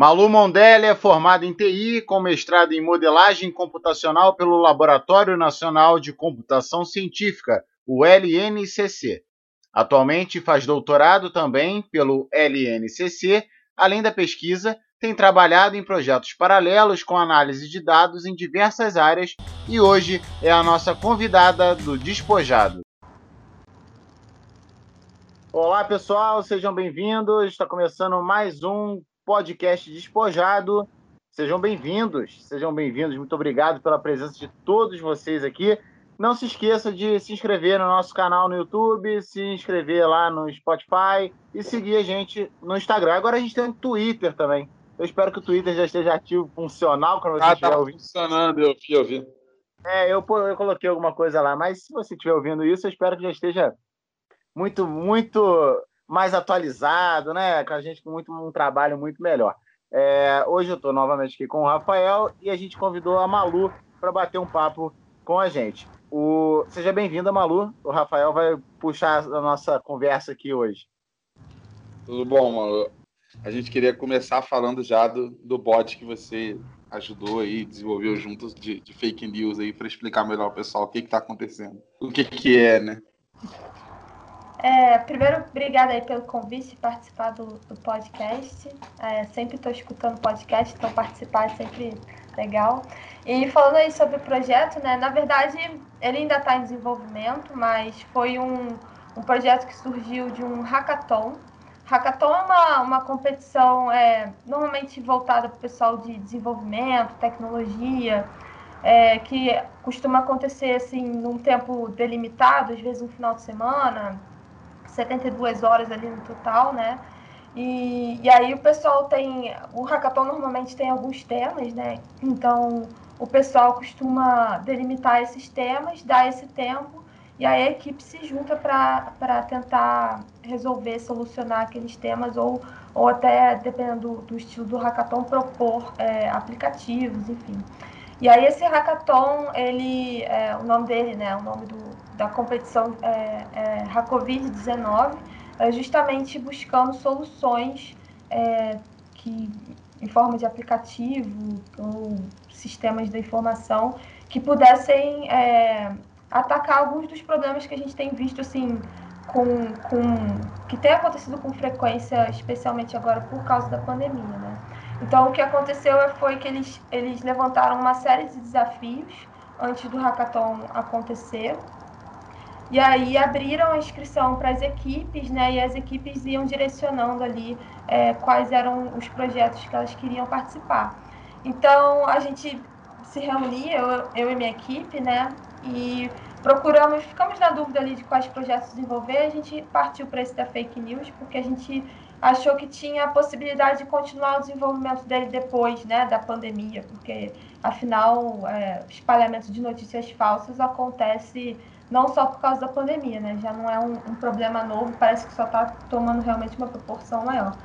Malu Mondelli é formada em TI com mestrado em modelagem computacional pelo Laboratório Nacional de Computação Científica, o LNCC. Atualmente faz doutorado também pelo LNCC, além da pesquisa, tem trabalhado em projetos paralelos com análise de dados em diversas áreas e hoje é a nossa convidada do Despojado. Olá pessoal, sejam bem-vindos. Está começando mais um podcast Despojado. Sejam bem-vindos, sejam bem-vindos. Muito obrigado pela presença de todos vocês aqui. Não se esqueça de se inscrever no nosso canal no YouTube, se inscrever lá no Spotify e seguir a gente no Instagram. Agora a gente tem um Twitter também. Eu espero que o Twitter já esteja ativo, funcional, quando você ah, estiver tá ouvindo. funcionando, eu fui ouvir. É, eu, eu coloquei alguma coisa lá, mas se você estiver ouvindo isso, eu espero que já esteja muito, muito mais atualizado, né? Com a gente com muito, um trabalho muito melhor. É, hoje eu estou novamente aqui com o Rafael e a gente convidou a Malu para bater um papo com a gente. O... Seja bem-vinda, Malu. O Rafael vai puxar a nossa conversa aqui hoje. Tudo bom, Malu? A gente queria começar falando já do, do bot que você ajudou aí, desenvolveu juntos de, de fake news aí, para explicar melhor ao pessoal o que está acontecendo. O que, que é, né? É, primeiro, obrigada aí pelo convite participar do, do podcast. É, sempre estou escutando podcast, então participar é sempre legal. E falando aí sobre o projeto, né? Na verdade, ele ainda está em desenvolvimento, mas foi um, um projeto que surgiu de um hackathon Hackathon é uma, uma competição é, normalmente voltada para o pessoal de desenvolvimento, tecnologia, é, que costuma acontecer assim num tempo delimitado, às vezes um final de semana, 72 horas ali no total, né? E, e aí o pessoal tem. O hackathon normalmente tem alguns temas, né? Então o pessoal costuma delimitar esses temas, dar esse tempo e aí a equipe se junta para tentar resolver, solucionar aqueles temas ou, ou até, dependendo do, do estilo do hackathon, propor é, aplicativos, enfim. E aí esse hackathon, ele, é, o nome dele, né, o nome do, da competição é, é Hackovid19, é justamente buscando soluções é, que, em forma de aplicativo ou sistemas de informação que pudessem é, atacar alguns dos problemas que a gente tem visto assim com, com que tem acontecido com frequência, especialmente agora por causa da pandemia, né? Então o que aconteceu foi que eles eles levantaram uma série de desafios antes do hackathon acontecer. E aí abriram a inscrição para as equipes, né? E as equipes iam direcionando ali é, quais eram os projetos que elas queriam participar. Então a gente se reunia, eu, eu e minha equipe, né? e procuramos, ficamos na dúvida ali de quais projetos desenvolver, a gente partiu para esse da fake news, porque a gente achou que tinha a possibilidade de continuar o desenvolvimento dele depois né, da pandemia, porque afinal é, espalhamento de notícias falsas acontece não só por causa da pandemia, né? Já não é um, um problema novo, parece que só está tomando realmente uma proporção maior.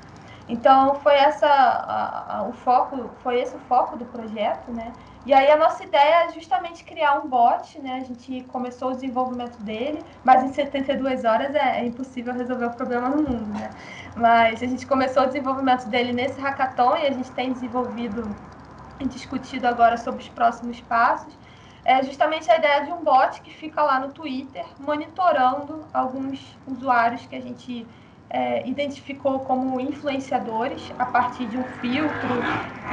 Então foi essa a, a, o foco, foi esse o foco do projeto, né? E aí a nossa ideia é justamente criar um bot, né? A gente começou o desenvolvimento dele, mas em 72 horas é, é impossível resolver o problema no mundo, né? Mas a gente começou o desenvolvimento dele nesse hackathon e a gente tem desenvolvido e discutido agora sobre os próximos passos. É justamente a ideia de um bot que fica lá no Twitter monitorando alguns usuários que a gente é, identificou como influenciadores a partir de um filtro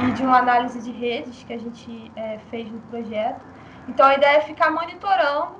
e de uma análise de redes que a gente é, fez no projeto. Então a ideia é ficar monitorando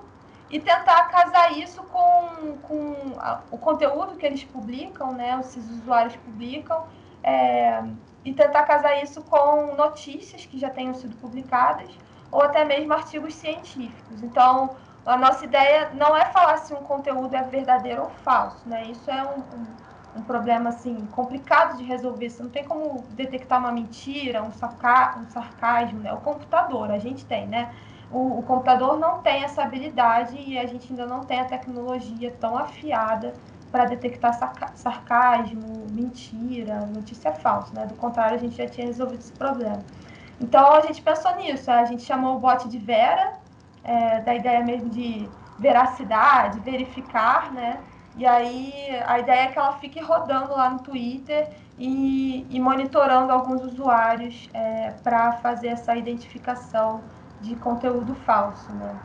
e tentar casar isso com, com a, o conteúdo que eles publicam, né, esses usuários publicam, é, e tentar casar isso com notícias que já tenham sido publicadas ou até mesmo artigos científicos. Então, a nossa ideia não é falar se um conteúdo é verdadeiro ou falso, né? Isso é um, um, um problema assim complicado de resolver. Você não tem como detectar uma mentira, um, saca, um sarcasmo, né? O computador a gente tem, né? O, o, computador não tem essa habilidade e a gente ainda não tem a tecnologia tão afiada para detectar sarcasmo, mentira, notícia falsa, né? Do contrário, a gente já tinha resolvido esse problema. Então a gente pensou nisso, a gente chamou o bot de Vera é, da ideia mesmo de veracidade, verificar, né? E aí a ideia é que ela fique rodando lá no Twitter e, e monitorando alguns usuários é, para fazer essa identificação de conteúdo falso. Né?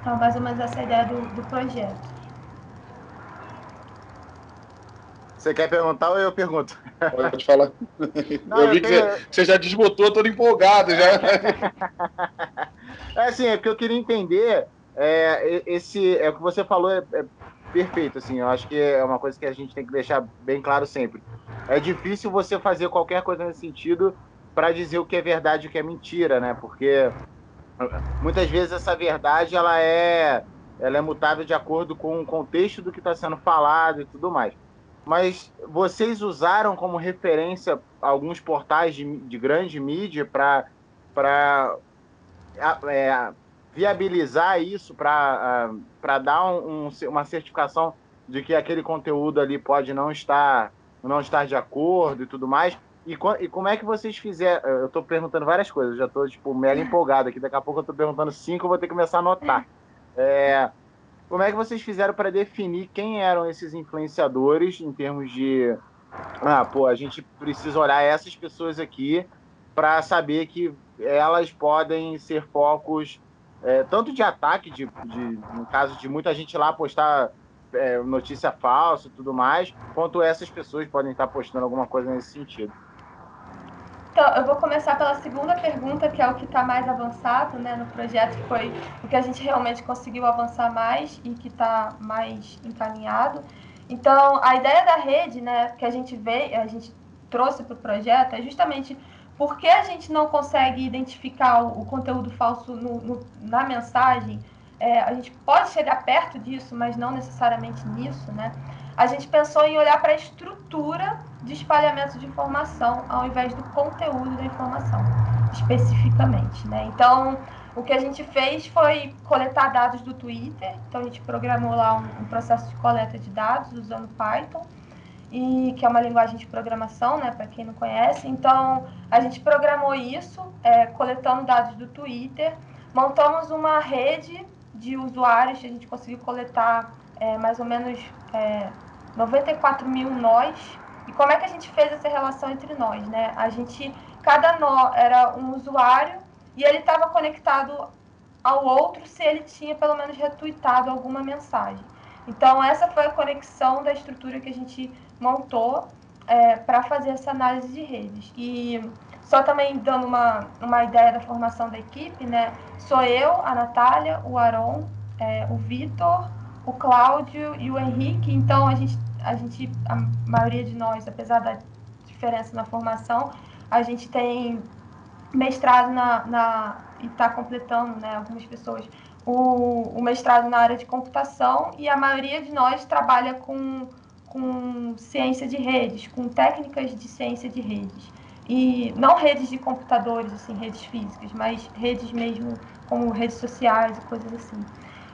Então, mais ou menos essa é a ideia do, do projeto. Você quer perguntar ou eu pergunto? Pode falar. Não, eu vi eu tenho... que você já desbotou todo empolgado já. é assim, é que eu queria entender. É, esse é o que você falou é, é, perfeito. Assim, eu acho que é uma coisa que a gente tem que deixar bem claro sempre. É difícil você fazer qualquer coisa nesse sentido para dizer o que é verdade e o que é mentira, né? Porque muitas vezes essa verdade ela é ela é mutável de acordo com o contexto do que está sendo falado e tudo mais mas vocês usaram como referência alguns portais de, de grande mídia para é, viabilizar isso, para dar um, um, uma certificação de que aquele conteúdo ali pode não estar, não estar de acordo e tudo mais. E, e como é que vocês fizeram? Eu estou perguntando várias coisas, já estou tipo, mega empolgado aqui. Daqui a pouco eu estou perguntando cinco, eu vou ter que começar a anotar. É, como é que vocês fizeram para definir quem eram esses influenciadores em termos de. Ah, pô, a gente precisa olhar essas pessoas aqui para saber que elas podem ser focos é, tanto de ataque, de, de, no caso de muita gente lá postar é, notícia falsa e tudo mais, quanto essas pessoas podem estar postando alguma coisa nesse sentido. Então, eu vou começar pela segunda pergunta, que é o que está mais avançado né, no projeto, que foi o que a gente realmente conseguiu avançar mais e que está mais encaminhado. Então, a ideia da rede, né, que a gente veio, a gente trouxe para o projeto, é justamente porque a gente não consegue identificar o, o conteúdo falso no, no, na mensagem. É, a gente pode chegar perto disso, mas não necessariamente nisso, né? A gente pensou em olhar para a estrutura de espalhamento de informação ao invés do conteúdo da informação, especificamente. Né? Então, o que a gente fez foi coletar dados do Twitter, então a gente programou lá um, um processo de coleta de dados usando Python, e que é uma linguagem de programação, né, para quem não conhece. Então, a gente programou isso, é, coletando dados do Twitter, montamos uma rede de usuários, a gente conseguiu coletar é, mais ou menos é, 94 mil nós e como é que a gente fez essa relação entre nós, né? A gente, cada nó era um usuário e ele estava conectado ao outro se ele tinha pelo menos retweetado alguma mensagem. Então, essa foi a conexão da estrutura que a gente montou é, para fazer essa análise de redes. E só também dando uma, uma ideia da formação da equipe, né? Sou eu, a Natália, o Aron, é, o Vitor, o Cláudio e o Henrique. Então, a gente a gente, a maioria de nós, apesar da diferença na formação, a gente tem mestrado na, na e está completando, né, algumas pessoas, o, o, mestrado na área de computação e a maioria de nós trabalha com, com ciência de redes, com técnicas de ciência de redes. E não redes de computadores, assim, redes físicas, mas redes mesmo como redes sociais e coisas assim.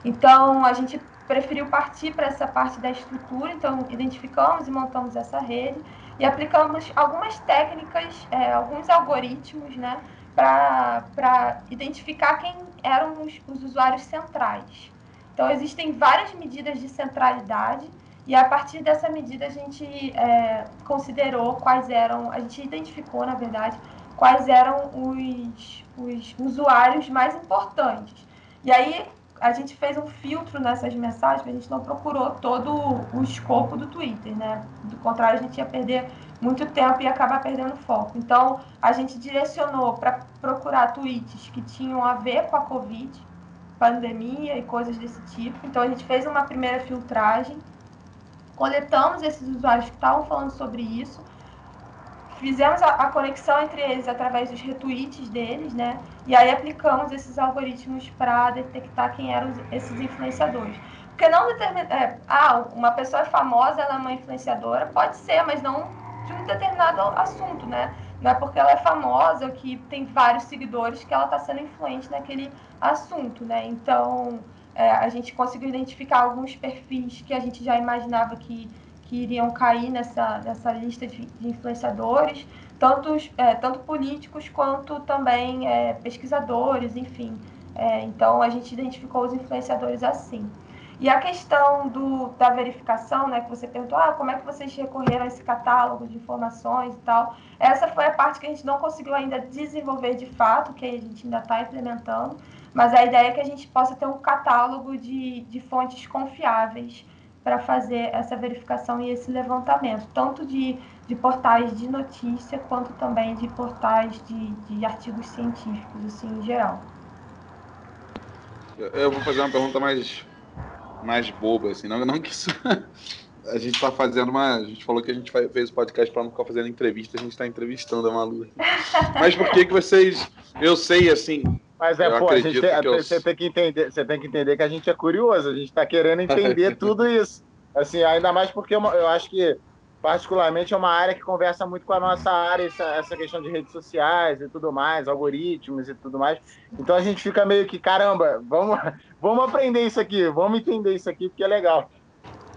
Então, a gente preferiu partir para essa parte da estrutura, então identificamos e montamos essa rede e aplicamos algumas técnicas, é, alguns algoritmos, né, para identificar quem eram os, os usuários centrais. Então, existem várias medidas de centralidade e a partir dessa medida a gente é, considerou quais eram, a gente identificou, na verdade, quais eram os, os usuários mais importantes. E aí, a gente fez um filtro nessas mensagens, a gente não procurou todo o escopo do Twitter, né? Do contrário, a gente ia perder muito tempo e acabar perdendo foco. Então, a gente direcionou para procurar tweets que tinham a ver com a Covid, pandemia e coisas desse tipo. Então, a gente fez uma primeira filtragem, coletamos esses usuários que estavam falando sobre isso, fizemos a, a, conexão entre eles através dos retweets deles, né? E aí aplicamos esses algoritmos para detectar quem eram esses influenciadores. Porque não determina. É, ah, uma pessoa é famosa, ela é uma influenciadora, pode ser, mas não de um determinado assunto, né? Não é porque ela é famosa que tem vários seguidores que ela está sendo influente naquele assunto, né? Então, é, a gente conseguiu identificar alguns perfis que a gente já imaginava que que iriam cair nessa, nessa lista de, de influenciadores, tanto, é, tanto políticos quanto também é, pesquisadores, enfim. É, então, a gente identificou os influenciadores assim. E a questão do, da verificação, né, que você perguntou, ah, como é que vocês recorreram a esse catálogo de informações e tal, essa foi a parte que a gente não conseguiu ainda desenvolver de fato, que a gente ainda está implementando, mas a ideia é que a gente possa ter um catálogo de, de fontes confiáveis para fazer essa verificação e esse levantamento, tanto de, de portais de notícia, quanto também de portais de, de artigos científicos, assim, em geral. Eu vou fazer uma pergunta mais mais boba, assim. Não, não que isso. a gente tá fazendo uma. A gente falou que a gente fez o podcast para não ficar fazendo entrevista, a gente tá entrevistando a Malu. Mas por que que vocês. Eu sei, assim. Mas é, pô, a gente tem, eu... você, tem que entender, você tem que entender que a gente é curioso, a gente tá querendo entender tudo isso. Assim, ainda mais porque eu, eu acho que particularmente é uma área que conversa muito com a nossa área, essa, essa, questão de redes sociais e tudo mais, algoritmos e tudo mais. Então a gente fica meio que, caramba, vamos, vamos aprender isso aqui, vamos entender isso aqui, porque é legal.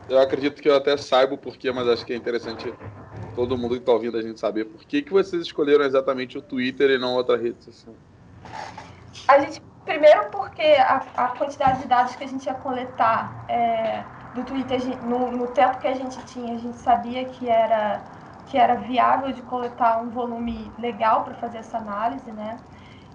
Eu acredito que eu até saiba o porquê, mas acho que é interessante todo mundo que está ouvindo a gente saber por que, que vocês escolheram exatamente o Twitter e não outra rede social. A gente, primeiro porque a, a quantidade de dados que a gente ia coletar é, do Twitter, no, no tempo que a gente tinha, a gente sabia que era, que era viável de coletar um volume legal para fazer essa análise, né?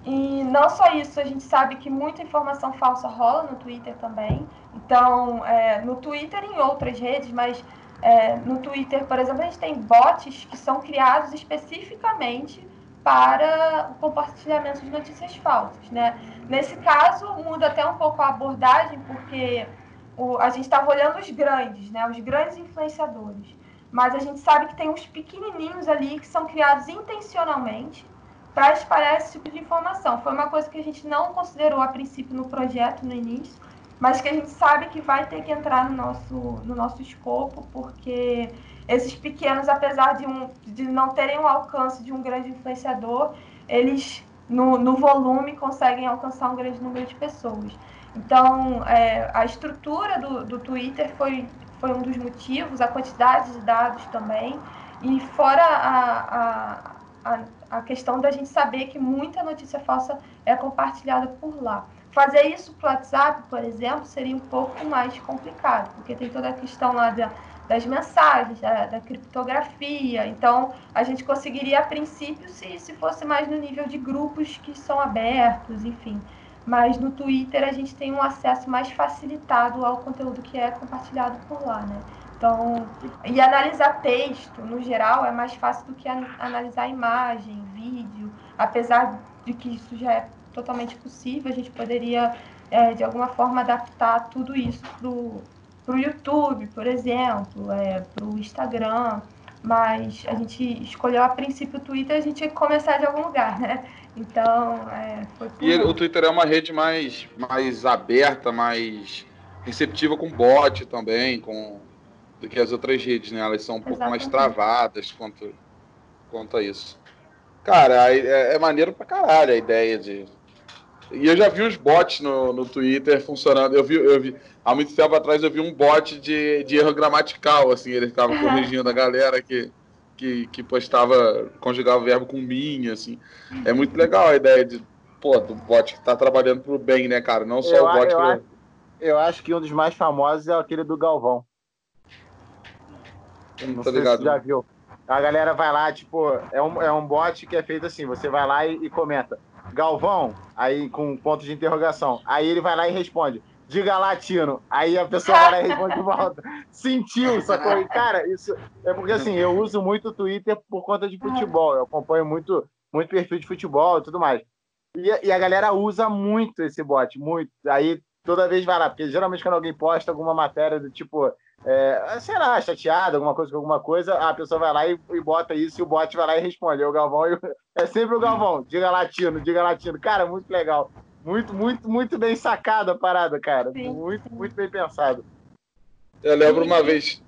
E não só isso, a gente sabe que muita informação falsa rola no Twitter também. Então, é, no Twitter e em outras redes, mas é, no Twitter, por exemplo, a gente tem bots que são criados especificamente para o compartilhamento de notícias falsas, né? Nesse caso, muda até um pouco a abordagem, porque o, a gente estava olhando os grandes, né, os grandes influenciadores. Mas a gente sabe que tem uns pequenininhos ali que são criados intencionalmente para espalhar esse tipo de informação. Foi uma coisa que a gente não considerou a princípio no projeto, no início, mas que a gente sabe que vai ter que entrar no nosso, no nosso escopo, porque esses pequenos, apesar de, um, de não terem o alcance de um grande influenciador, eles, no, no volume, conseguem alcançar um grande número de pessoas. Então, é, a estrutura do, do Twitter foi, foi um dos motivos, a quantidade de dados também, e fora a, a, a, a questão da gente saber que muita notícia falsa é compartilhada por lá. Fazer isso para o WhatsApp, por exemplo, seria um pouco mais complicado, porque tem toda a questão lá da, das mensagens, da, da, criptografia. Então, a gente conseguiria, a princípio, se, se fosse mais no nível de grupos que são abertos, enfim mas no Twitter a gente tem um acesso mais facilitado ao conteúdo que é compartilhado por lá, né? Então, e analisar texto, no geral, é mais fácil do que analisar imagem, vídeo, apesar de que isso já é totalmente possível, a gente poderia, é, de alguma forma, adaptar tudo isso para o YouTube, por exemplo, é, para o Instagram, mas a gente escolheu a princípio o Twitter, a gente tinha que começar de algum lugar, né? Então, é, foi por... E o Twitter é uma rede mais, mais aberta, mais receptiva com bot também, com do que as outras redes, né? Elas são um pouco mais travadas quanto, quanto a isso. Cara, é, é maneiro pra caralho a ideia de. E eu já vi uns bots no, no Twitter funcionando. Eu vi, eu vi, há muito tempo atrás eu vi um bot de, de erro gramatical, assim, ele ficava corrigindo a galera que que, que postava, conjugava o verbo com mim, assim. É muito legal a ideia de, pô, do bot que tá trabalhando pro bem, né, cara? Não só eu, o bot eu, pro... acho, eu acho que um dos mais famosos é aquele do Galvão. Não sei ligado. se você já viu. A galera vai lá, tipo, é um, é um bot que é feito assim, você vai lá e, e comenta, Galvão, aí com ponto de interrogação. Aí ele vai lá e responde, diga latino. Aí a pessoa vai lá e responde de volta. Sentiu, sacou? E, cara, isso é porque assim, eu uso muito o Twitter por conta de futebol. Eu acompanho muito, muito perfil de futebol e tudo mais. E, e, a galera usa muito esse bot, muito. Aí toda vez vai lá, porque geralmente quando alguém posta alguma matéria do tipo, é, sei lá, chateado, alguma coisa com alguma coisa, a pessoa vai lá e, e, bota isso e o bot vai lá e responde. É o Galvão, é sempre o Galvão, diga latino, diga latino. Cara, muito legal. Muito, muito, muito bem sacada a parada, cara. Sim, muito, muito bem pensado. Eu lembro uma vez.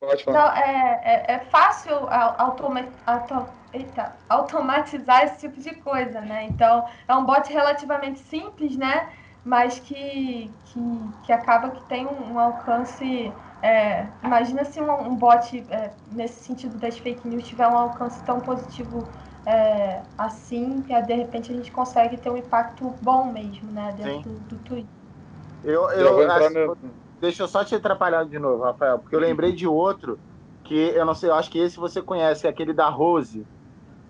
Pode falar. Não, é, é, é fácil automa, auto, eita, automatizar esse tipo de coisa, né? Então, é um bot relativamente simples, né? Mas que, que, que acaba que tem um, um alcance. É, imagina se um, um bot, é, nesse sentido das fake news, tiver um alcance tão positivo é, assim, que de repente a gente consegue ter um impacto bom mesmo, né, dentro do, do Twitter. Eu, eu, assim, deixa eu só te atrapalhar de novo, Rafael, porque eu lembrei de outro que eu não sei, eu acho que esse você conhece, é aquele da Rose,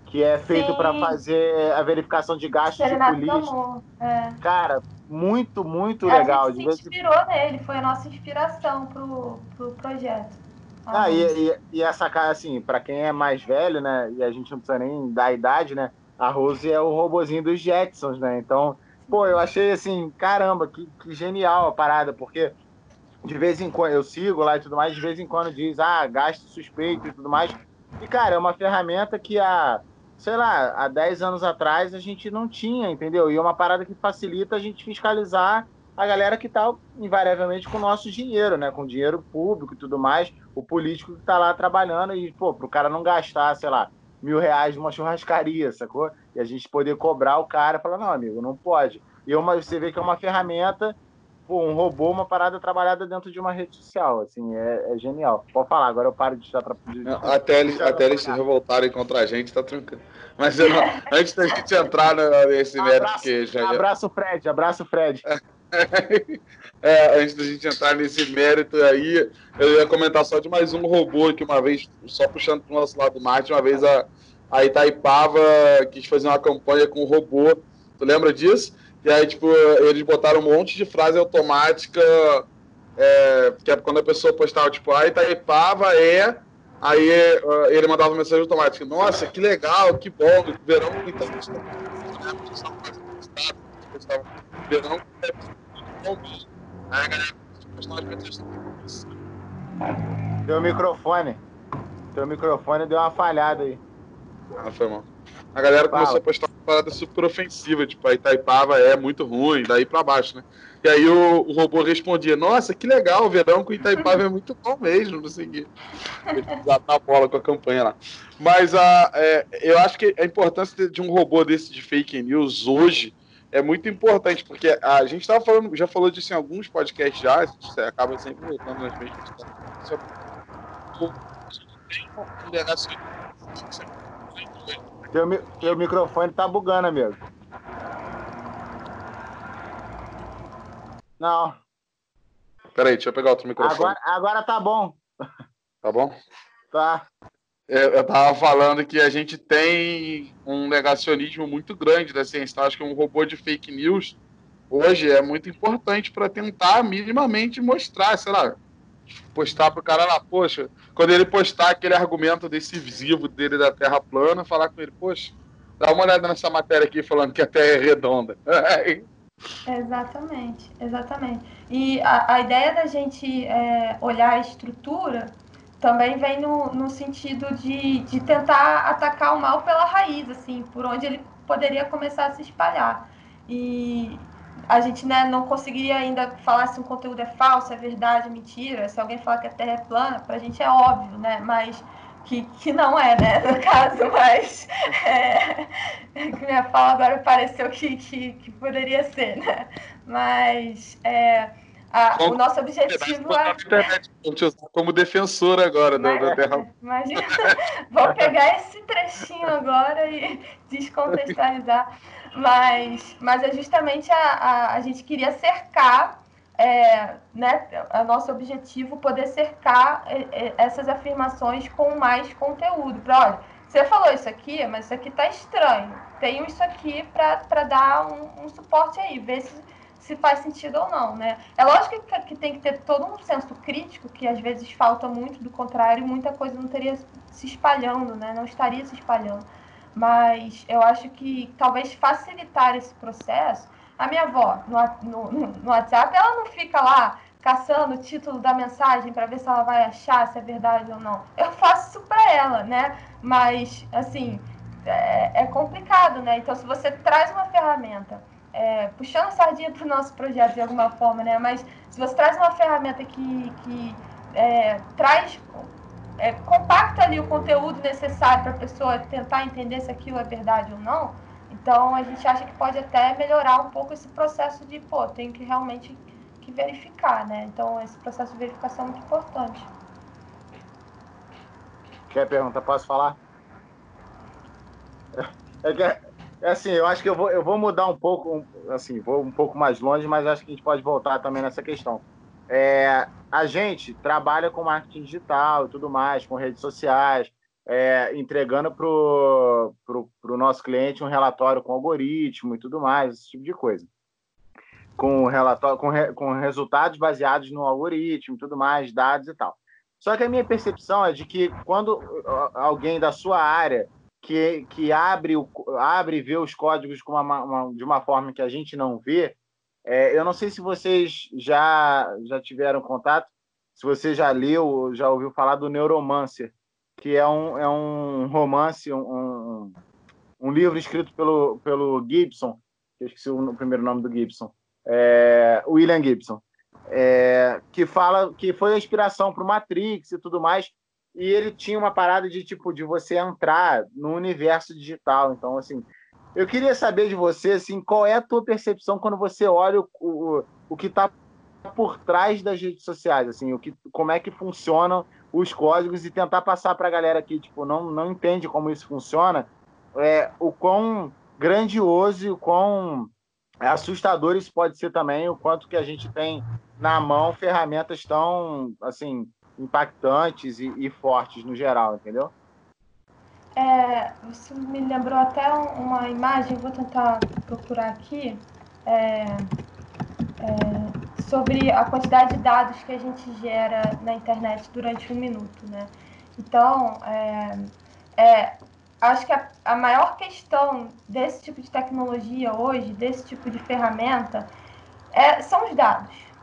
que é feito para fazer a verificação de gastos de polícia. É. Cara, muito, muito é, legal. A gente se inspirou nele, foi a nossa inspiração pro, pro projeto. Ah, e, e, e, essa cara, assim, para quem é mais velho, né, e a gente não precisa nem dar idade, né, a Rose é o robozinho dos Jetsons, né, então, pô, eu achei, assim, caramba, que, que genial a parada, porque de vez em quando, eu sigo lá e tudo mais, de vez em quando diz, ah, gasto suspeito e tudo mais, e, cara, é uma ferramenta que a sei lá, há 10 anos atrás a gente não tinha, entendeu? E é uma parada que facilita a gente fiscalizar a galera que está invariavelmente com o nosso dinheiro, né? Com dinheiro público e tudo mais, o político que está lá trabalhando e, pô, para o cara não gastar, sei lá, mil reais numa churrascaria, sacou? E a gente poder cobrar o cara e falar, não, amigo, não pode. E é uma, você vê que é uma ferramenta pô, um robô, uma parada trabalhada dentro de uma rede social, assim, é, é genial. Pode falar, agora eu paro de estar. Até, eles, até eles se revoltarem contra a gente, tá tranquilo. Mas não, antes da gente entrar nesse mérito que já... Abraço, Fred, abraço, Fred. É, antes da gente entrar nesse mérito aí, eu ia comentar só de mais um robô que uma vez, só puxando para o nosso lado do Marte, uma vez a, a Itaipava quis fazer uma campanha com o robô. Tu lembra disso? E aí, tipo, eles botaram um monte de frase automática, é, que é quando a pessoa postava, tipo, a Itaipava é. Aí uh, ele mandava mensagem automática. Nossa, que legal, que bom, verão então. Verão Aí a galera as Teu microfone. Teu microfone deu uma falhada aí. Ah, foi mal. A galera Fala. começou a postar uma parada super ofensiva, tipo, a Itaipava é muito ruim, daí pra baixo, né? E aí o, o robô respondia, nossa, que legal, o verão com Itaipava é muito bom mesmo, não sei o quê. Na bola com a campanha lá. Mas a, é, eu acho que a importância de um robô desse de fake news hoje é muito importante, porque a gente estava falando, já falou disso em alguns podcasts já, acaba sempre voltando nas mesmas teu, teu microfone tá bugando, amigo. Não. Peraí, deixa eu pegar outro microfone. Agora, agora tá bom. Tá bom? Tá. Eu, eu tava falando que a gente tem um negacionismo muito grande da ciência. Então, acho que um robô de fake news hoje é muito importante para tentar minimamente mostrar, sei lá, postar pro cara lá, poxa, quando ele postar aquele argumento decisivo dele da Terra plana, falar com ele, poxa, dá uma olhada nessa matéria aqui falando que a Terra é redonda. exatamente, exatamente. E a, a ideia da gente é, olhar a estrutura também vem no, no sentido de, de tentar atacar o mal pela raiz, assim, por onde ele poderia começar a se espalhar. E, a gente né, não conseguiria ainda falar se um conteúdo é falso, é verdade, é mentira. Se alguém falar que a Terra é plana, para a gente é óbvio, né? Mas que, que não é, né? No caso, mas é, que minha fala agora pareceu que, que, que poderia ser, né? Mas é, a, o nosso objetivo é. Como defensor agora da, da Terra. Imagina, vou pegar esse trechinho agora e descontextualizar. Mas, mas é justamente a, a, a gente queria cercar, é, né, o nosso objetivo poder cercar é, é, essas afirmações com mais conteúdo. Para, olha, você falou isso aqui, mas isso aqui está estranho. Tenho isso aqui para dar um, um, suporte aí, ver se, se faz sentido ou não, né? É lógico que, que tem que ter todo um senso crítico, que às vezes falta muito, do contrário, muita coisa não teria se espalhando, né? Não estaria se espalhando. Mas eu acho que talvez facilitar esse processo. A minha avó, no, no, no WhatsApp, ela não fica lá caçando o título da mensagem para ver se ela vai achar se é verdade ou não. Eu faço isso para ela, né? Mas, assim, é, é, complicado, né? Então, se você traz uma ferramenta, é, puxando a sardinha para o nosso projeto de alguma forma, né? Mas se você traz uma ferramenta que, que é, traz é, compacta ali o conteúdo necessário para a pessoa tentar entender se aquilo é verdade ou não, então a gente acha que pode até melhorar um pouco esse processo de, pô, tenho que realmente que verificar, né? Então esse processo de verificação é muito importante. Quer pergunta? Posso falar? É, que, é assim, eu acho que eu vou, eu vou mudar um pouco, assim, vou um pouco mais longe, mas acho que a gente pode voltar também nessa questão. é, a gente trabalha com marketing digital e tudo mais, com redes sociais, é, entregando para o nosso cliente um relatório com algoritmo e tudo mais, esse tipo de coisa. Com, relatório, com, re, com resultados baseados no algoritmo tudo mais, dados e tal. Só que a minha percepção é de que quando alguém da sua área que, que abre, o, abre e vê os códigos uma, uma, de uma forma que a gente não vê, é, eu não sei se vocês já, já tiveram contato, se você já leu, já ouviu falar do Neuromancer, que é um, é um romance, um, um livro escrito pelo, pelo Gibson, que eu esqueci o primeiro nome do Gibson, é, William Gibson, é, que fala que foi a inspiração para o Matrix e tudo mais, e ele tinha uma parada de tipo de você entrar no universo digital. Então, assim, eu queria saber de você, assim, qual é a tua percepção quando você olha o, o, o que está por trás das redes sociais, assim, o que, como é que funcionam os códigos e tentar passar para a galera que tipo não, não entende como isso funciona, é, o quão grandioso e o quão assustador isso pode ser também, o quanto que a gente tem na mão ferramentas tão assim impactantes e, e fortes no geral, entendeu? É, me lembrou até uma imagem, vou tentar procurar aqui, é, é, sobre a quantidade de dados que a gente gera na internet durante um minuto, né? Então, é, é, acho que a, a maior questão desse tipo de tecnologia hoje, desse tipo de ferramenta, é, são os dados.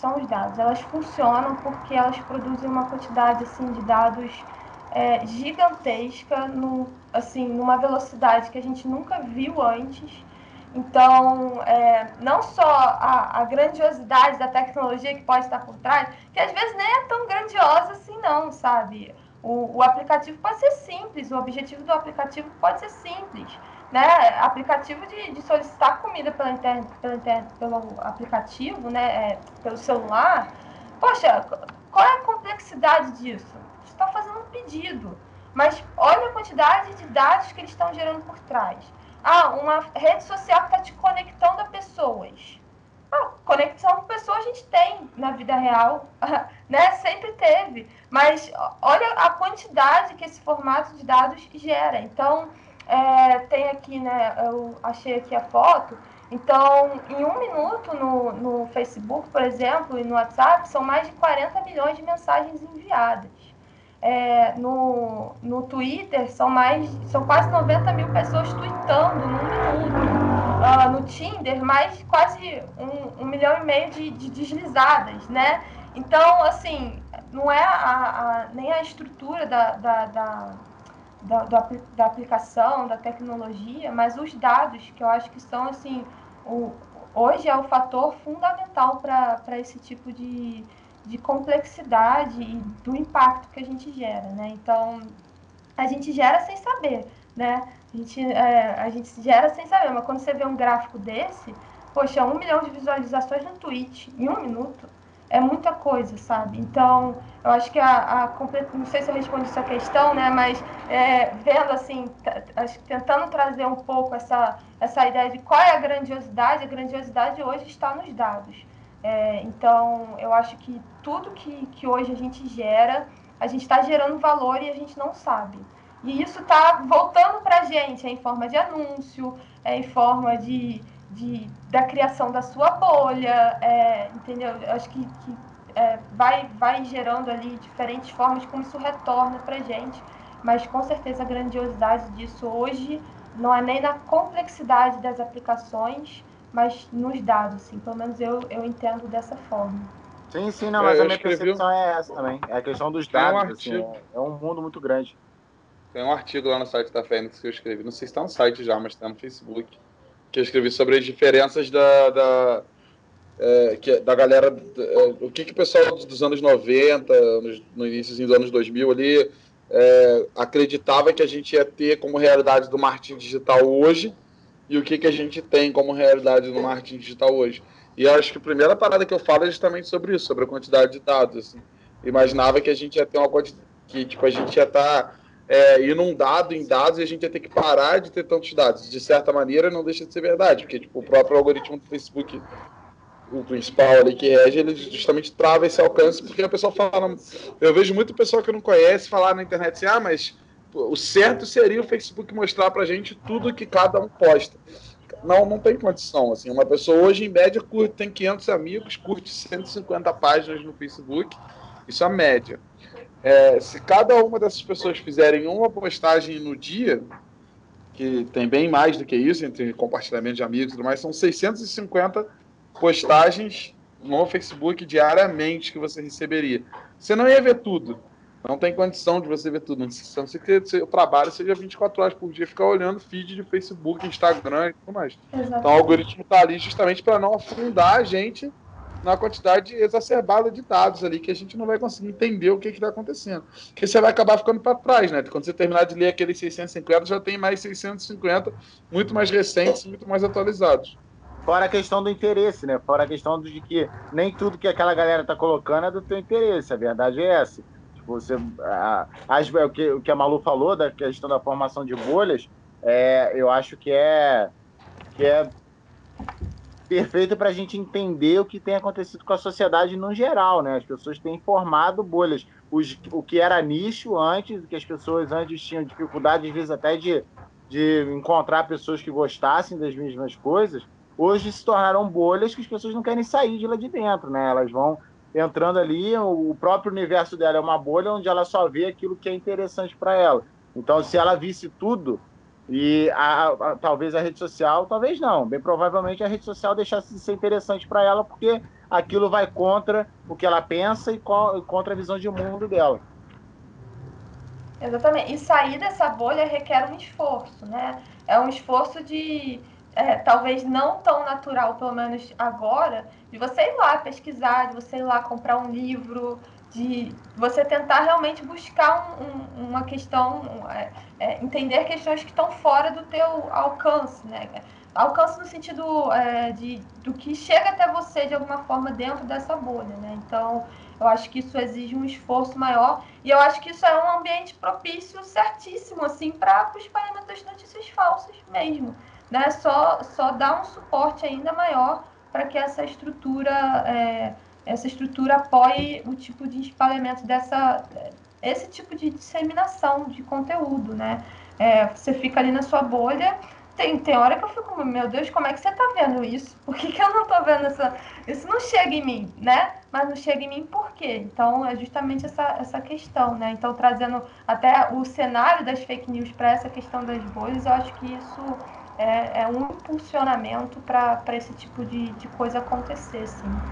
São os dados. Elas funcionam porque elas produzem uma quantidade assim de dados é, gigantesca, no, assim, numa velocidade que a gente nunca viu antes. Então, é, não só a, a, grandiosidade da tecnologia que pode estar por trás, que às vezes nem é tão grandiosa assim, não, sabe? O, o aplicativo pode ser simples, o objetivo do aplicativo pode ser simples. Né? Aplicativo de, de solicitar comida pela internet, pela internet, pelo aplicativo, né? É, pelo celular. Poxa, qual é a complexidade disso? está fazendo um pedido. Mas olha a quantidade de dados que eles estão gerando por trás. Ah, uma rede social que está te conectando a pessoas. Ah, conexão com pessoas a gente tem na vida real, né? Sempre teve. Mas olha a quantidade que esse formato de dados gera. Então, é, tem aqui, né? Eu achei aqui a foto. Então, em um minuto no, no Facebook, por exemplo, e no WhatsApp, são mais de 40 milhões de mensagens enviadas. É, no, no Twitter são mais são quase 90 mil pessoas tweetando num minuto. Uh, no Tinder, mais quase um, um milhão e meio de, de, deslizadas, né? Então, assim, não é a, a nem a estrutura da, da, da, da, da, aplicação, da tecnologia, mas os dados, que eu acho que são, assim, o, hoje é o fator fundamental para esse tipo de, de complexidade e do impacto que a gente gera, né? Então, a gente gera sem saber, né? A gente, é, a gente gera sem saber, mas quando você vê um gráfico desse, poxa, um milhão de visualizações no tweet em um minuto é muita coisa, sabe? Então, eu acho que a, a não sei se eu respondi essa questão, né? Mas é, vendo assim, tentando trazer um pouco essa, essa ideia de qual é a grandiosidade, a grandiosidade hoje está nos dados. É, então, eu acho que tudo que, que hoje a gente gera, a gente está gerando valor e a gente não sabe. E isso está voltando para a gente é em forma de anúncio, é em forma de, de, da criação da sua bolha, é, entendeu? Eu acho que, que é, vai, vai gerando ali diferentes formas como isso retorna para a gente, mas com certeza a grandiosidade disso hoje não é nem na complexidade das aplicações, mas nos dados, assim, pelo menos eu, eu entendo dessa forma. Sim, sim, não, mas é, a minha escrevi... percepção é essa também. É a questão dos dados, um assim, é, é, um mundo muito grande. Tem um artigo lá no site da Fênix que eu escrevi, não sei se está no site já, mas está no Facebook, que eu escrevi sobre as diferenças da, da, é, que, da galera, é, o que, que o pessoal dos anos 90, no, no início dos anos 2000 ali, é, acreditava que a gente ia ter como realidade do marketing digital hoje, e o que, que a gente tem como realidade no marketing digital hoje. E acho que a primeira parada que eu falo é justamente sobre isso, sobre a quantidade de dados. Assim. Imaginava que a gente ia ter uma quantidade, que tipo, a gente ia estar tá, é, inundado em dados e a gente ia ter que parar de ter tantos dados. De certa maneira, não deixa de ser verdade, porque tipo, o próprio algoritmo do Facebook o principal ali que rege, ele justamente trava esse alcance, porque a pessoa fala. Eu vejo muito pessoal que não conhece falar na internet assim, ah, mas o certo seria o Facebook mostrar pra gente tudo que cada um posta. Não, não tem condição. Assim, uma pessoa hoje, em média, curte, tem 500 amigos, curte 150 páginas no Facebook. Isso é a média. É, se cada uma dessas pessoas fizerem uma postagem no dia, que tem bem mais do que isso, entre compartilhamento de amigos e tudo mais, são 650 postagens no Facebook diariamente que você receberia. Você não ia ver tudo. Não tem condição de você ver tudo. Não sei que seu trabalho seja 24 horas por dia ficar olhando feed de Facebook, Instagram e tudo mais. Exatamente. Então o algoritmo está ali justamente para não afundar a gente na quantidade exacerbada de dados ali que a gente não vai conseguir entender o que está acontecendo. Porque você vai acabar ficando para trás, né? Quando você terminar de ler aqueles 650, já tem mais 650, muito mais recentes, muito mais atualizados. Fora a questão do interesse, né? Fora a questão de que nem tudo que aquela galera tá colocando é do teu interesse. A verdade é essa. Tipo, você, a, o, que, o que a Malu falou da questão da formação de bolhas, é, eu acho que é, que é perfeito para a gente entender o que tem acontecido com a sociedade no geral, né? As pessoas têm formado bolhas. Os, o que era nicho antes, que as pessoas antes tinham dificuldade, às vezes até de, de encontrar pessoas que gostassem das mesmas coisas, hoje se tornaram bolhas que as pessoas não querem sair de lá de dentro, né? Elas vão entrando ali, o próprio universo dela é uma bolha onde ela só vê aquilo que é interessante para ela. Então, se ela visse tudo, e a, a, talvez a rede social, talvez não, bem provavelmente a rede social deixasse de ser interessante para ela, porque aquilo vai contra o que ela pensa e co contra a visão de mundo dela. Exatamente. E sair dessa bolha requer um esforço, né? É um esforço de é, talvez não tão natural, pelo menos agora, de você ir lá pesquisar, de você ir lá comprar um livro, de você tentar realmente buscar um, um, uma questão, é, é, entender questões que estão fora do teu alcance, né? Alcance no sentido é, de, do que chega até você de alguma forma dentro dessa bolha, né? Então, eu acho que isso exige um esforço maior e eu acho que isso é um ambiente propício certíssimo, assim, para o espalhamento das notícias falsas mesmo né, só, só dá um suporte ainda maior para que essa estrutura, é, essa estrutura apoie o tipo de espalhamento dessa, esse tipo de disseminação de conteúdo, né? É, você fica ali na sua bolha, tem, tem hora que eu fico, meu Deus, como é que você está vendo isso? Por que, que eu não estou vendo essa... Isso não chega em mim, né? Mas não chega em mim por quê? Então, é justamente essa, essa questão, né? Então, trazendo até o cenário das fake news para essa questão das bolhas, eu acho que isso é, é um impulsionamento para esse tipo de, de coisa acontecer, sim.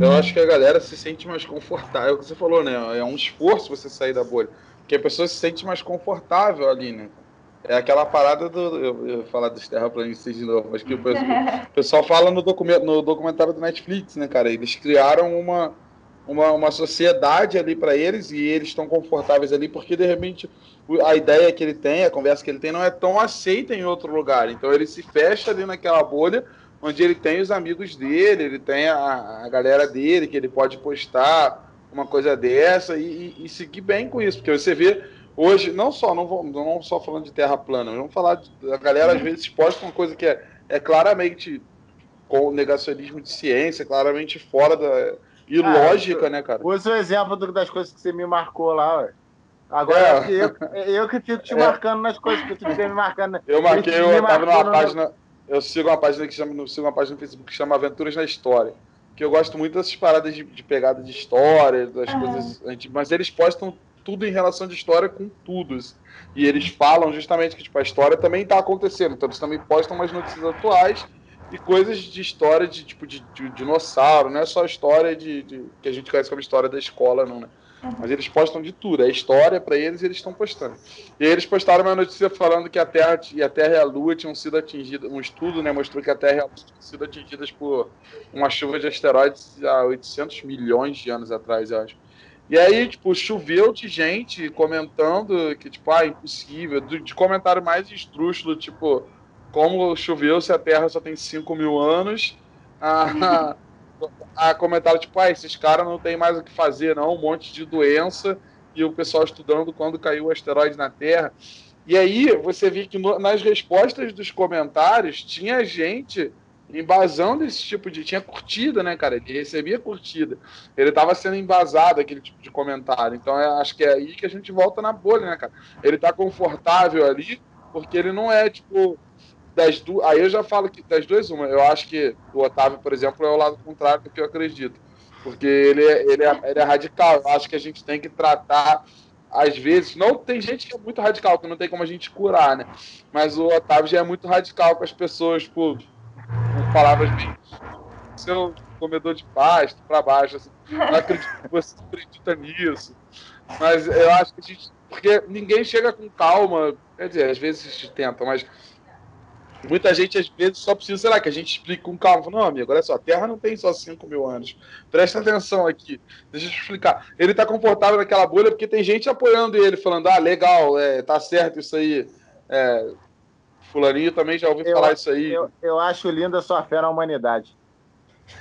Eu acho que a galera se sente mais confortável. É o que você falou, né? É um esforço você sair da bolha. Porque a pessoa se sente mais confortável ali, né? É aquela parada do. Eu, eu falar dos terraplanistas de novo, mas que o pessoal, o pessoal fala no, documento, no documentário do Netflix, né, cara? Eles criaram uma, uma, uma sociedade ali para eles e eles estão confortáveis ali porque de repente a ideia que ele tem, a conversa que ele tem não é tão aceita em outro lugar. Então ele se fecha ali naquela bolha onde ele tem os amigos dele, ele tem a, a galera dele que ele pode postar uma coisa dessa e, e, e, seguir bem com isso, porque você vê hoje não só não, vou, não só falando de terra plana, vamos falar de, a galera às vezes posta uma coisa que é, é claramente com negacionismo de ciência, claramente fora da e ah, lógica, né, cara? Usa o exemplo das coisas que você me marcou lá, ué. Agora é. eu, eu que fico te é. marcando nas coisas que tu fica me marcando. Eu marquei, eu tava numa página. Eu sigo uma página que chama, sigo uma página no Facebook que chama Aventuras na História. Que eu gosto muito dessas paradas de, de pegada de história, das uhum. coisas antigas, mas eles postam tudo em relação de história com tudo. Assim. E eles falam justamente que tipo, a história também está acontecendo. Então eles também postam umas notícias atuais e coisas de história de tipo de, de, de dinossauro, não é só história de, de, que a gente conhece como história da escola, não, né? Uhum. Mas eles postam de tudo, é história para eles e eles estão postando. E eles postaram uma notícia falando que a Terra e a Terra e a Lua tinham sido atingidas, um estudo, né, mostrou que a Terra e a Lua tinham sido atingidas por uma chuva de asteroides há 800 milhões de anos atrás, eu acho. E aí, tipo, choveu de gente comentando que, tipo, ah, impossível, de comentário mais estrúxulo, tipo, como choveu se a Terra só tem 5 mil anos, a, a comentário tipo, ah, esses caras não tem mais o que fazer, não, um monte de doença, e o pessoal estudando quando caiu o asteroide na Terra. E aí você vê que no, nas respostas dos comentários tinha gente embasando esse tipo de. Tinha curtida, né, cara? Ele recebia curtida. Ele tava sendo embasado aquele tipo de comentário. Então é, acho que é aí que a gente volta na bolha, né, cara? Ele tá confortável ali, porque ele não é, tipo. Das aí eu já falo que das duas, uma. Eu acho que o Otávio, por exemplo, é o lado contrário do que eu acredito. Porque ele é, ele é, ele é radical. Eu acho que a gente tem que tratar às vezes, não tem gente que é muito radical, que não tem como a gente curar, né? Mas o Otávio já é muito radical com as pessoas, tipo, com palavras bem. Seu comedor de pasto para baixo, assim, não acredito que você acredita nisso. Mas eu acho que a gente. Porque ninguém chega com calma, quer dizer, às vezes tenta, mas Muita gente, às vezes, só precisa, sei lá, que a gente explique com calma. Não, amigo, olha só, a Terra não tem só 5 mil anos. Presta atenção aqui. Deixa eu te explicar. Ele tá confortável naquela bolha porque tem gente apoiando ele, falando, ah, legal, é, tá certo isso aí. É, fulaninho também já ouviu falar isso aí. Eu, eu acho linda a sua fé na humanidade.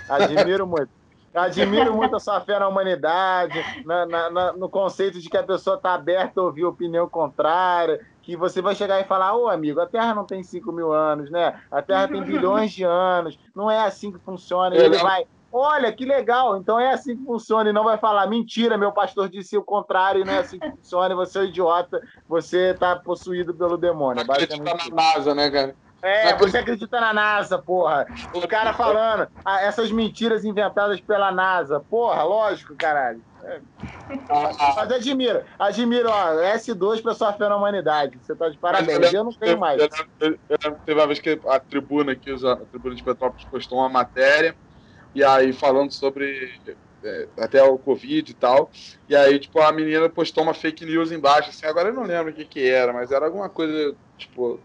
Admiro muito. Admiro muito a sua fé na humanidade, na, na, na, no conceito de que a pessoa está aberta a ouvir opinião contrária, que você vai chegar e falar, ô amigo, a Terra não tem 5 mil anos, né? A Terra tem bilhões de anos, não é assim que funciona. E ele vai, olha, que legal, então é assim que funciona, e não vai falar, mentira, meu pastor disse o contrário, não é assim que funciona, você é um idiota, você está possuído pelo demônio. Acredita na NASA, né, cara? É, você acredita na NASA, porra. O cara falando ah, essas mentiras inventadas pela NASA. Porra, lógico, caralho. É. Mas admiro, admiro, ó, S2 pessoa fé na humanidade. Você tá de parabéns, eu, eu não tenho mais. Eu, eu, eu, teve uma vez que a tribuna aqui, a tribuna de Petrópolis postou uma matéria, e aí falando sobre é, até o Covid e tal, e aí, tipo, a menina postou uma fake news embaixo, assim, agora eu não lembro o que que era, mas era alguma coisa, tipo,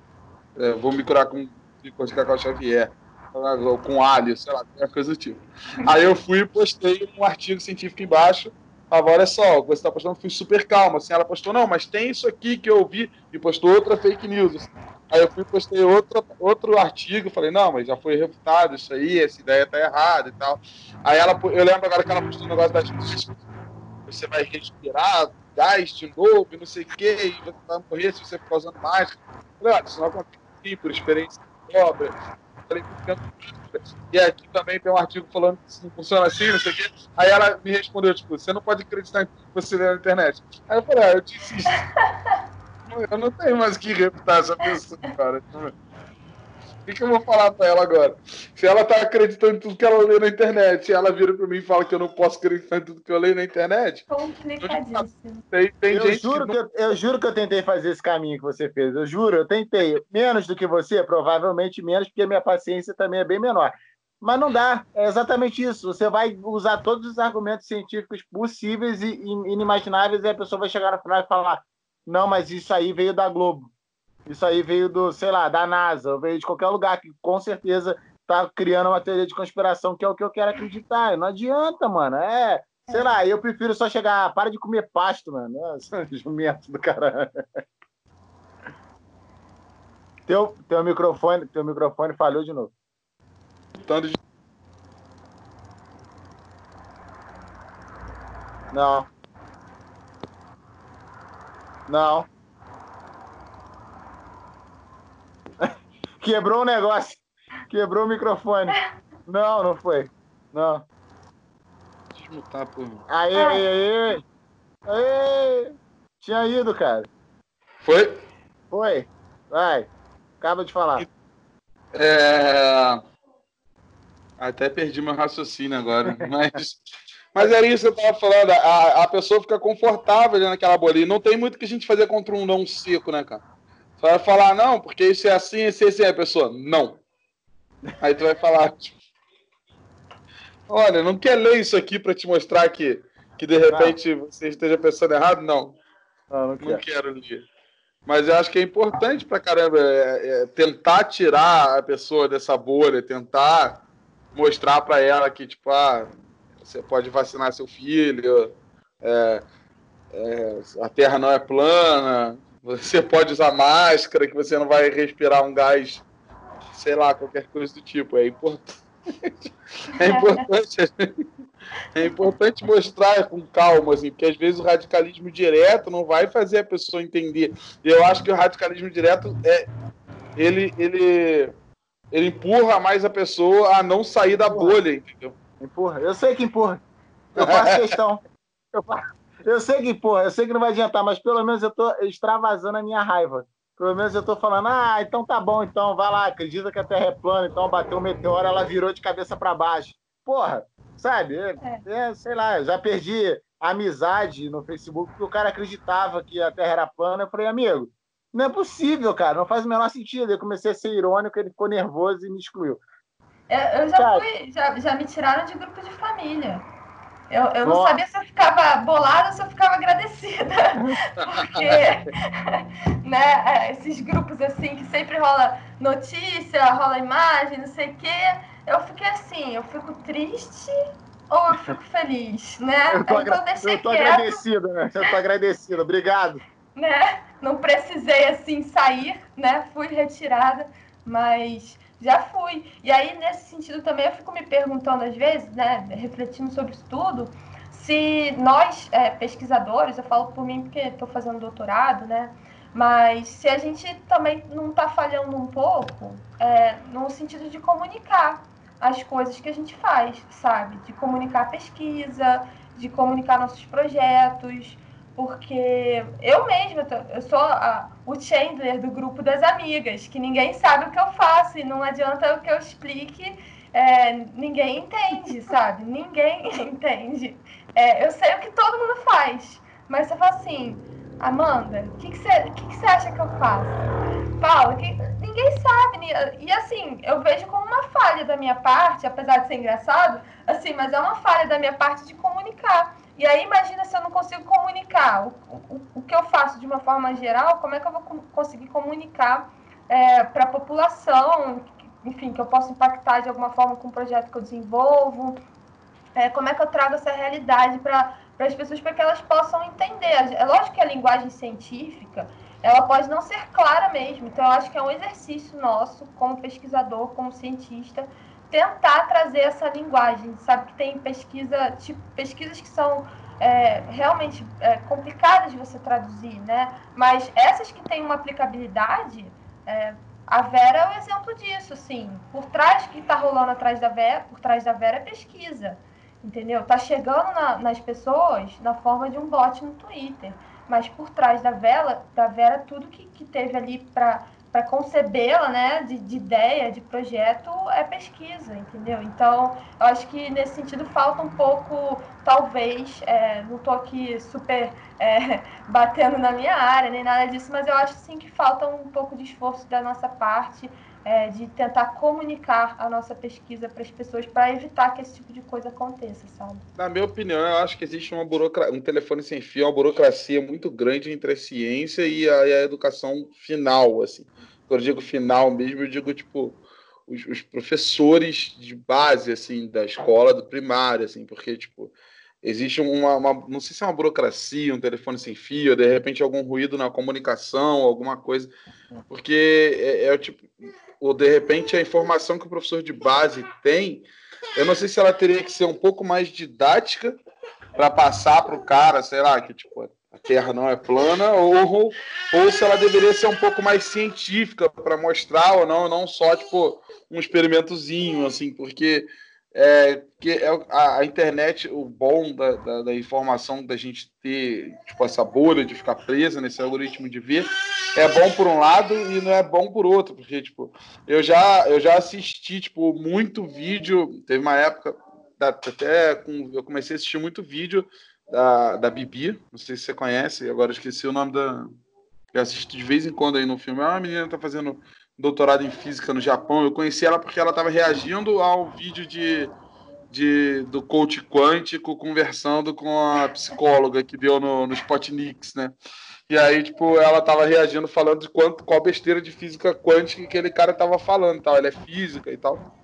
é, vou me curar com com Cacau Xavier ou com alho, sei lá, coisa do tipo. Aí eu fui e postei um artigo científico embaixo Falava, olha só, você está postando, fui super calma. Assim, ela postou, não, mas tem isso aqui que eu vi, e postou outra fake news. Assim. Aí eu fui postei outro, outro artigo, falei, não, mas já foi refutado isso aí, essa ideia tá errada e tal. Aí ela, eu lembro agora que ela postou um negócio das você vai respirar gás de novo, não sei o quê, e você vai morrer se você ficar usando. Eu falei, olha, isso não acontece por experiência própria. E aqui também tem um artigo falando que não funciona assim, não sei o quê. Aí ela me respondeu, tipo, você não pode acreditar em que você lê na internet. Aí eu falei, ah, eu disse isso. Eu não tenho mais que refutar essa pessoa, cara. O que, que, eu vou falar pra ela agora? Se ela tá acreditando em tudo que ela lê na internet e ela vira pra mim e fala que eu não posso acreditar em tudo que eu leio na internet. Complicadíssimo. Tem, tem eu, juro que, não... eu, eu, juro que eu tentei fazer esse caminho que você fez. Eu juro, eu tentei. Menos do que você, provavelmente menos, porque a minha paciência também é bem menor. Mas não dá. É exatamente isso. Você vai usar todos os argumentos científicos possíveis e inimagináveis e a pessoa vai chegar no final e falar: não, mas isso aí veio da Globo. Isso aí veio do, sei lá, da NASA, veio de qualquer lugar que com certeza tá criando uma teoria de conspiração que é o que eu quero acreditar. Não adianta, mano. É, sei lá, eu prefiro só chegar, ah, para de comer pasto, mano. Jumento do caralho. Teu, teu microfone, teu microfone falhou de novo. Tanto de... Não. Não. Quebrou o negócio. Quebrou o microfone. Não, não foi. Não. Desmutar, pô. Aê, aê, aê. Aê. Tinha ido, cara. Foi? Foi. Vai. Acaba de falar. É... Até perdi meu raciocínio agora. Mas, mas era isso que eu tava falando. A, a pessoa fica confortável naquela bolinha. Não tem muito que a gente fazer contra um não seco, né, cara? Você vai falar, não, porque isso é assim, esse é a pessoa. Não. Aí tu vai falar, tipo, olha, não quer ler isso aqui para te mostrar que, que de repente não. você esteja pensando errado? Não. Não, não, não quero ler. Mas eu acho que é importante pra caramba é, é, tentar tirar a pessoa dessa bolha, tentar mostrar para ela que, tipo, ah, você pode vacinar seu filho, é, é, a Terra não é plana, você pode usar máscara, que você não vai respirar um gás, sei lá, qualquer coisa do tipo. É importante. É importante, é importante mostrar com calma, assim, porque às vezes o radicalismo direto não vai fazer a pessoa entender. Eu acho que o radicalismo direto é ele, ele ele empurra mais a pessoa a não sair da empurra. bolha, entendeu? Empurra. Eu sei que empurra. Eu faço questão. Eu, faço... eu sei que empurra, eu sei que não vai adiantar, mas pelo menos eu tô extravasando a minha raiva. Pelo menos eu tô falando, ah, então tá bom, então, vai lá, acredita que a Terra é plana, então bateu um meteoro, ela virou de cabeça para baixo. Porra, sabe? É, é. é, sei lá, já perdi amizade no Facebook porque o cara acreditava que a Terra era plana. Eu falei, amigo, não é possível, cara, não faz o menor sentido. Eu comecei a ser irônico, ele ficou nervoso e me excluiu. Eu, eu já fui, já, já me tiraram de grupo de família. Eu, eu não sabia se eu ficava bolada ou se eu ficava agradecida. Porque né, é, esses grupos assim que sempre rola notícia, rola imagem, não sei o quê. Eu fiquei assim, eu fico triste ou eu fico feliz, né? Eu tô, então, eu tô agradecida, né? Eu tô agradecida, obrigado. Né? Não precisei assim sair, né? Fui retirada, mas já fui. E aí, nesse sentido também, eu fico me perguntando às vezes, né, refletindo sobre isso tudo, se nós, é, pesquisadores, eu falo por mim porque estou fazendo doutorado, né, mas se a gente também não está falhando um pouco é, no sentido de comunicar as coisas que a gente faz, sabe? De comunicar a pesquisa, de comunicar nossos projetos, porque eu mesma, eu sou a, o Chandler do grupo das amigas, que ninguém sabe o que eu faço e não adianta que eu explique, é, ninguém entende, sabe? Ninguém entende. É, eu sei o que todo mundo faz, mas você fala assim, Amanda, o que, que, você, que, que você acha que eu faço? Paula, que, ninguém sabe. E assim, eu vejo como uma falha da minha parte, apesar de ser engraçado, assim, mas é uma falha da minha parte de comunicar. E aí, imagina se eu não consigo comunicar. O, o, o que eu faço de uma forma geral, como é que eu vou conseguir comunicar é, para a população, enfim, que eu posso impactar de alguma forma com o projeto que eu desenvolvo? É, como é que eu trago essa realidade para as pessoas para que elas possam entender? É lógico que a linguagem científica ela pode não ser clara mesmo. Então, eu acho que é um exercício nosso, como pesquisador, como cientista, tentar trazer essa linguagem. Sabe que tem pesquisa, tipo, pesquisas que são é, realmente é, complicadas de você traduzir, né? Mas essas que têm uma aplicabilidade, é, a Vera é um exemplo disso, assim. Por trás que está rolando atrás da Vera, por trás da Vera é pesquisa, entendeu? Tá chegando na, nas pessoas na forma de um bot no Twitter, mas por trás da Vera, da Vera tudo que, que teve ali para para concebê-la, né, de, de, ideia, de projeto, é pesquisa, entendeu? Então, eu acho que nesse sentido falta um pouco, talvez, é, não estou aqui super é, batendo na minha área, nem nada disso, mas eu acho sim que falta um pouco de esforço da nossa parte é, de tentar comunicar a nossa pesquisa para as pessoas para evitar que esse tipo de coisa aconteça, sabe? Na minha opinião, eu acho que existe uma um telefone sem fio, uma burocracia muito grande entre a ciência e a, e a educação final, assim. Quando eu digo final mesmo, eu digo, tipo, os, os, professores de base, assim, da escola, do primário, assim, porque, tipo, existe uma, uma, não sei se é uma burocracia, um telefone sem fio, de repente algum ruído na comunicação, alguma coisa, porque é, é tipo, ou de repente a informação que o professor de base tem, eu não sei se ela teria que ser um pouco mais didática para passar para o cara, sei lá, que tipo, a Terra não é plana, ou, ou se ela deveria ser um pouco mais científica para mostrar ou não, não só tipo um experimentozinho, assim, porque é, que é a, a, internet, o bom da, da, da, informação da gente ter tipo, essa bolha de ficar presa nesse algoritmo de ver é bom por um lado e não é bom por outro, porque tipo, eu já eu já assisti tipo muito vídeo, teve uma época até com, eu comecei a assistir muito vídeo da, da Bibi, não sei se você conhece, agora esqueci o nome da eu assisto de vez em quando aí no filme. É uma menina tá fazendo doutorado em física no Japão. Eu conheci ela porque ela estava reagindo ao vídeo de, de, do coach quântico conversando com a psicóloga que deu no, no Spotniks, né? E aí, tipo, ela tava reagindo falando de quanto, qual besteira de física quântica que aquele cara tava falando tal. Ela é física e tal.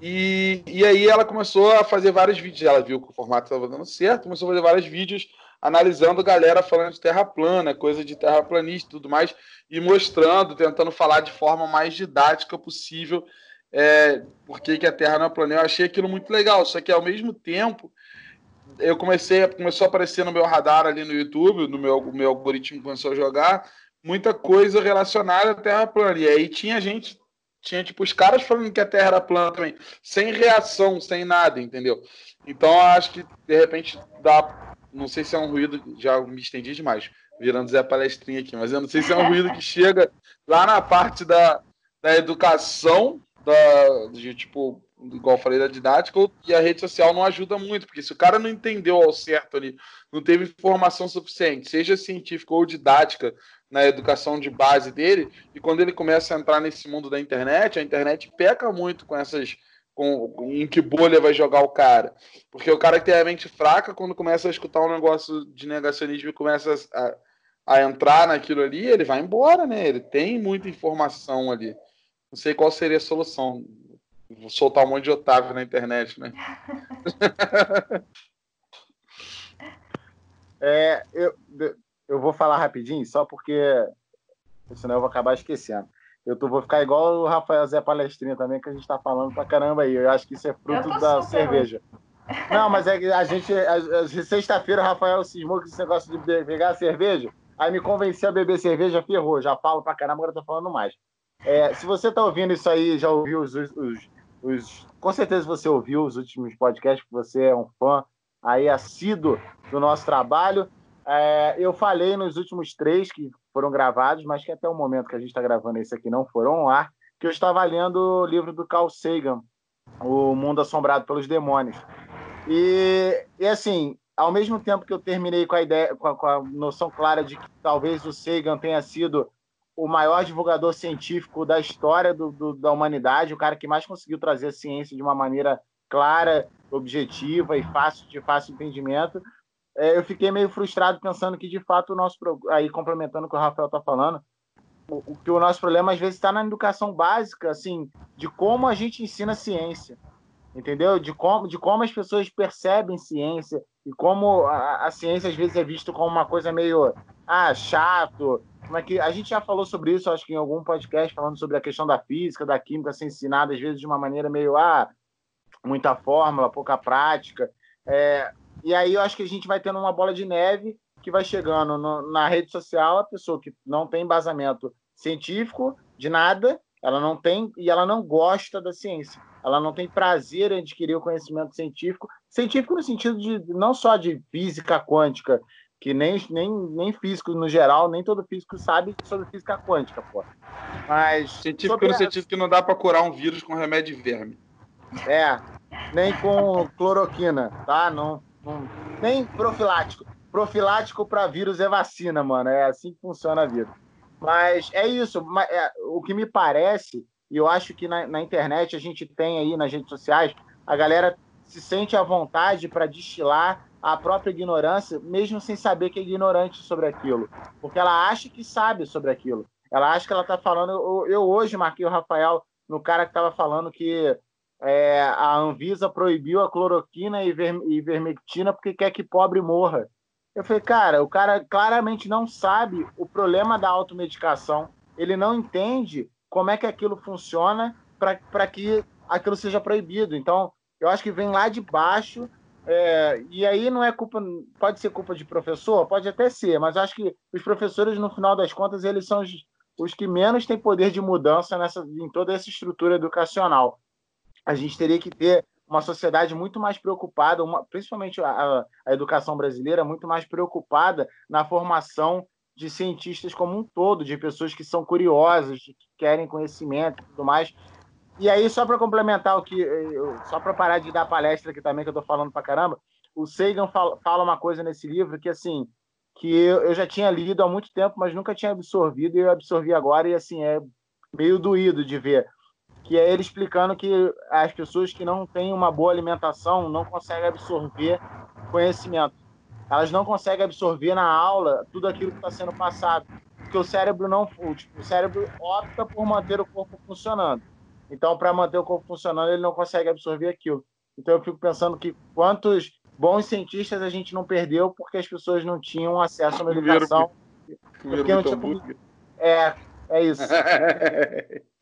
E, e aí ela começou a fazer vários vídeos. Ela viu que o formato estava dando certo, começou a fazer vários vídeos analisando galera falando de terra plana, coisa de terraplanista e tudo mais, e mostrando, tentando falar de forma mais didática possível é, por que, a Terra não é plana. Eu achei aquilo muito legal, só que ao mesmo tempo eu comecei, começou a aparecer no meu radar ali no YouTube, no meu, meu algoritmo começou a jogar muita coisa relacionada à Terra plana. E aí tinha gente tinha tipo os caras falando que a Terra era plana também, sem reação, sem nada, entendeu? Então eu acho que de repente dá, não sei se é um ruído, já me estendi demais, virando Zé Palestrinha aqui, mas eu não sei se é um ruído que chega lá na parte da, da educação, da, de tipo, igual eu falei da didática, e a rede social não ajuda muito, porque se o cara não entendeu ao certo ali, não teve informação suficiente, seja científica ou didática, na educação de base dele, e quando ele começa a entrar nesse mundo da internet, a internet peca muito com essas. Com, em que bolha vai jogar o cara. Porque o cara que tem a mente fraca, quando começa a escutar um negócio de negacionismo e começa a, a entrar naquilo ali, ele vai embora, né? Ele tem muita informação ali. Não sei qual seria a solução. Vou soltar um monte de Otávio na internet, né? é, eu, eu vou falar rapidinho, só porque senão eu vou acabar esquecendo. Eu tô, vou ficar igual o Rafael Zé Palestrinha também, que a gente tá falando pra caramba aí. Eu acho que isso é fruto da cerveja. Não, mas é que a gente. Sexta-feira o Rafael cismou com esse negócio de pegar cerveja. Aí me convenceu a beber cerveja, ferrou. Já falo pra caramba, agora tô falando mais. É, se você tá ouvindo isso aí, já ouviu os, os, os, Com certeza você ouviu os últimos podcasts, porque você é um fã aí assíduo do nosso trabalho. É, eu falei nos últimos três que foram gravados, mas que até o momento que a gente está gravando esse aqui não foram ao ar, que eu estava lendo o livro do Carl Sagan, O Mundo Assombrado pelos Demônios. E, e assim, ao mesmo tempo que eu terminei com a ideia, com a, com a noção clara de que talvez o Sagan tenha sido o maior divulgador científico da história do, do, da humanidade, o cara que mais conseguiu trazer a ciência de uma maneira clara, objetiva e fácil de fácil entendimento é, eu fiquei meio frustrado pensando que, de fato, o nosso. Aí, complementando o que o Rafael está falando, o, que o nosso problema às vezes está na educação básica, assim, de como a gente ensina ciência, entendeu? De como, de como as pessoas percebem ciência e como a, a ciência às vezes é vista como uma coisa meio ah, chato. Como é que a gente já falou sobre isso, acho que em algum podcast falando sobre a questão da física, da química ser ensinada às vezes de uma maneira meio ah, muita fórmula, pouca prática. É, e aí eu acho que a gente vai tendo uma bola de neve que vai chegando no, na rede social, a pessoa que não tem embasamento científico de nada, ela não tem e ela não gosta da ciência. Ela não tem prazer em adquirir o conhecimento científico, científico no sentido de não só de física quântica, que nem, nem, nem físico no geral, nem todo físico sabe sobre física quântica, pô. Mas científico no sentido que não dá para curar um vírus com remédio de verme. É, nem com cloroquina, tá? Não nem profilático. Profilático para vírus é vacina, mano. É assim que funciona a vida. Mas é isso. É, o que me parece, e eu acho que na, na internet a gente tem aí nas redes sociais, a galera se sente à vontade para destilar a própria ignorância, mesmo sem saber que é ignorante sobre aquilo. Porque ela acha que sabe sobre aquilo. Ela acha que ela está falando. Eu, eu, hoje marquei o Rafael no cara que estava falando que é, a Anvisa proibiu a cloroquina e, ver, e vermectina porque quer que pobre morra. Eu falei, cara, o cara claramente não sabe o problema da automedicação, ele não entende como é que aquilo funciona para que aquilo seja proibido. Então, eu acho que vem lá de baixo, é, e aí não é culpa, pode ser culpa de professor, pode até ser, mas acho que os professores, no final das contas, eles são os, os que menos têm poder de mudança nessa, em toda essa estrutura educacional a gente teria que ter uma sociedade muito mais preocupada, uma, principalmente a, a, educação brasileira, muito mais preocupada na formação de cientistas como um todo, de pessoas que são curiosas, que querem conhecimento e tudo mais. E aí, só para complementar o que. Só para parar de dar palestra aqui também, que eu estou falando para caramba, o Sagan fala, fala, uma coisa nesse livro que, assim, que eu já tinha lido há muito tempo, mas nunca tinha absorvido, e eu absorvi agora, e, assim, é meio doído de ver que é ele explicando que as pessoas que não têm uma boa alimentação não conseguem absorver conhecimento. Elas não conseguem absorver na aula tudo aquilo que está sendo passado, porque o cérebro não, tipo, o cérebro opta por manter o corpo funcionando. Então, para manter o corpo funcionando, ele não consegue absorver aquilo. Então, eu fico pensando que quantos bons cientistas a gente não perdeu porque as pessoas não tinham acesso à medicação. Porque não tinha... É, é isso.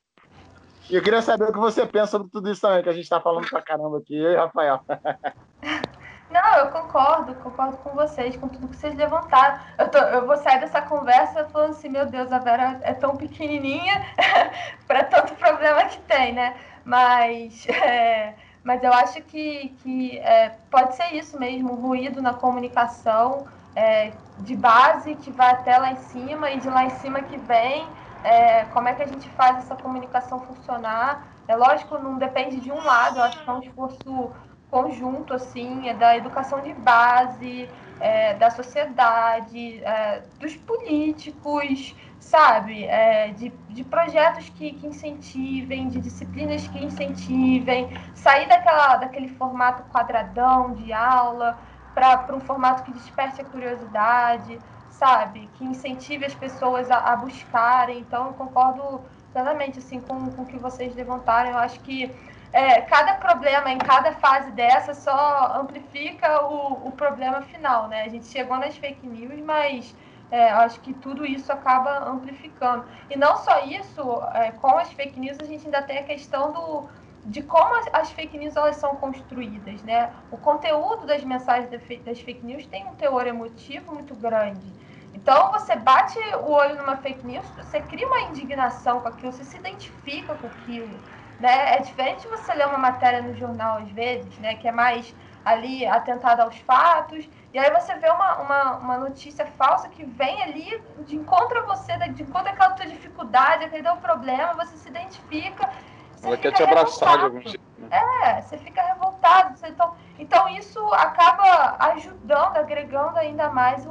E eu queria saber o que você pensa sobre tudo isso também, que a gente está falando pra caramba aqui, eu e Rafael. Não, eu concordo, concordo com vocês, com tudo que vocês levantaram. Eu, tô, eu vou sair dessa conversa falando assim, meu Deus, a Vera é tão pequenininha para tanto problema que tem, né? Mas, é, mas eu acho que, que é, pode ser isso mesmo, ruído na comunicação é, de base que vai até lá em cima e de lá em cima que vem. É, como é que a gente faz essa comunicação funcionar? É lógico, não depende de um lado, eu acho que é um esforço conjunto, assim, é da educação de base, é, da sociedade, é, dos políticos, sabe? É, de, de projetos que, que incentivem, de disciplinas que incentivem, sair daquela, daquele formato quadradão de aula para um formato que desperte a curiosidade, sabe? Que incentive as pessoas a, a buscarem. Então, eu concordo plenamente assim, com, com o que vocês levantaram. Eu acho que é, cada problema em cada fase dessa só amplifica o, o problema final, né? A gente chegou nas fake news, mas é, acho que tudo isso acaba amplificando. E não só isso, é, com as fake news a gente ainda tem a questão do, de como as, as, fake news elas são construídas, né? O conteúdo das mensagens das fake news tem um teor emotivo muito grande. Então você bate o olho numa fake news, você cria uma indignação com aquilo, você se identifica com aquilo. Né? É diferente você ler uma matéria no jornal, às vezes, né? que é mais ali atentada aos fatos, e aí você vê uma, uma, uma notícia falsa que vem ali de encontro a você, de encontro àquela tua dificuldade, aquele teu problema, você se identifica. Você Ela quer te abraçar de algum jeito. Né? É, você fica revoltado. Você, então, então isso acaba ajudando, agregando ainda mais o,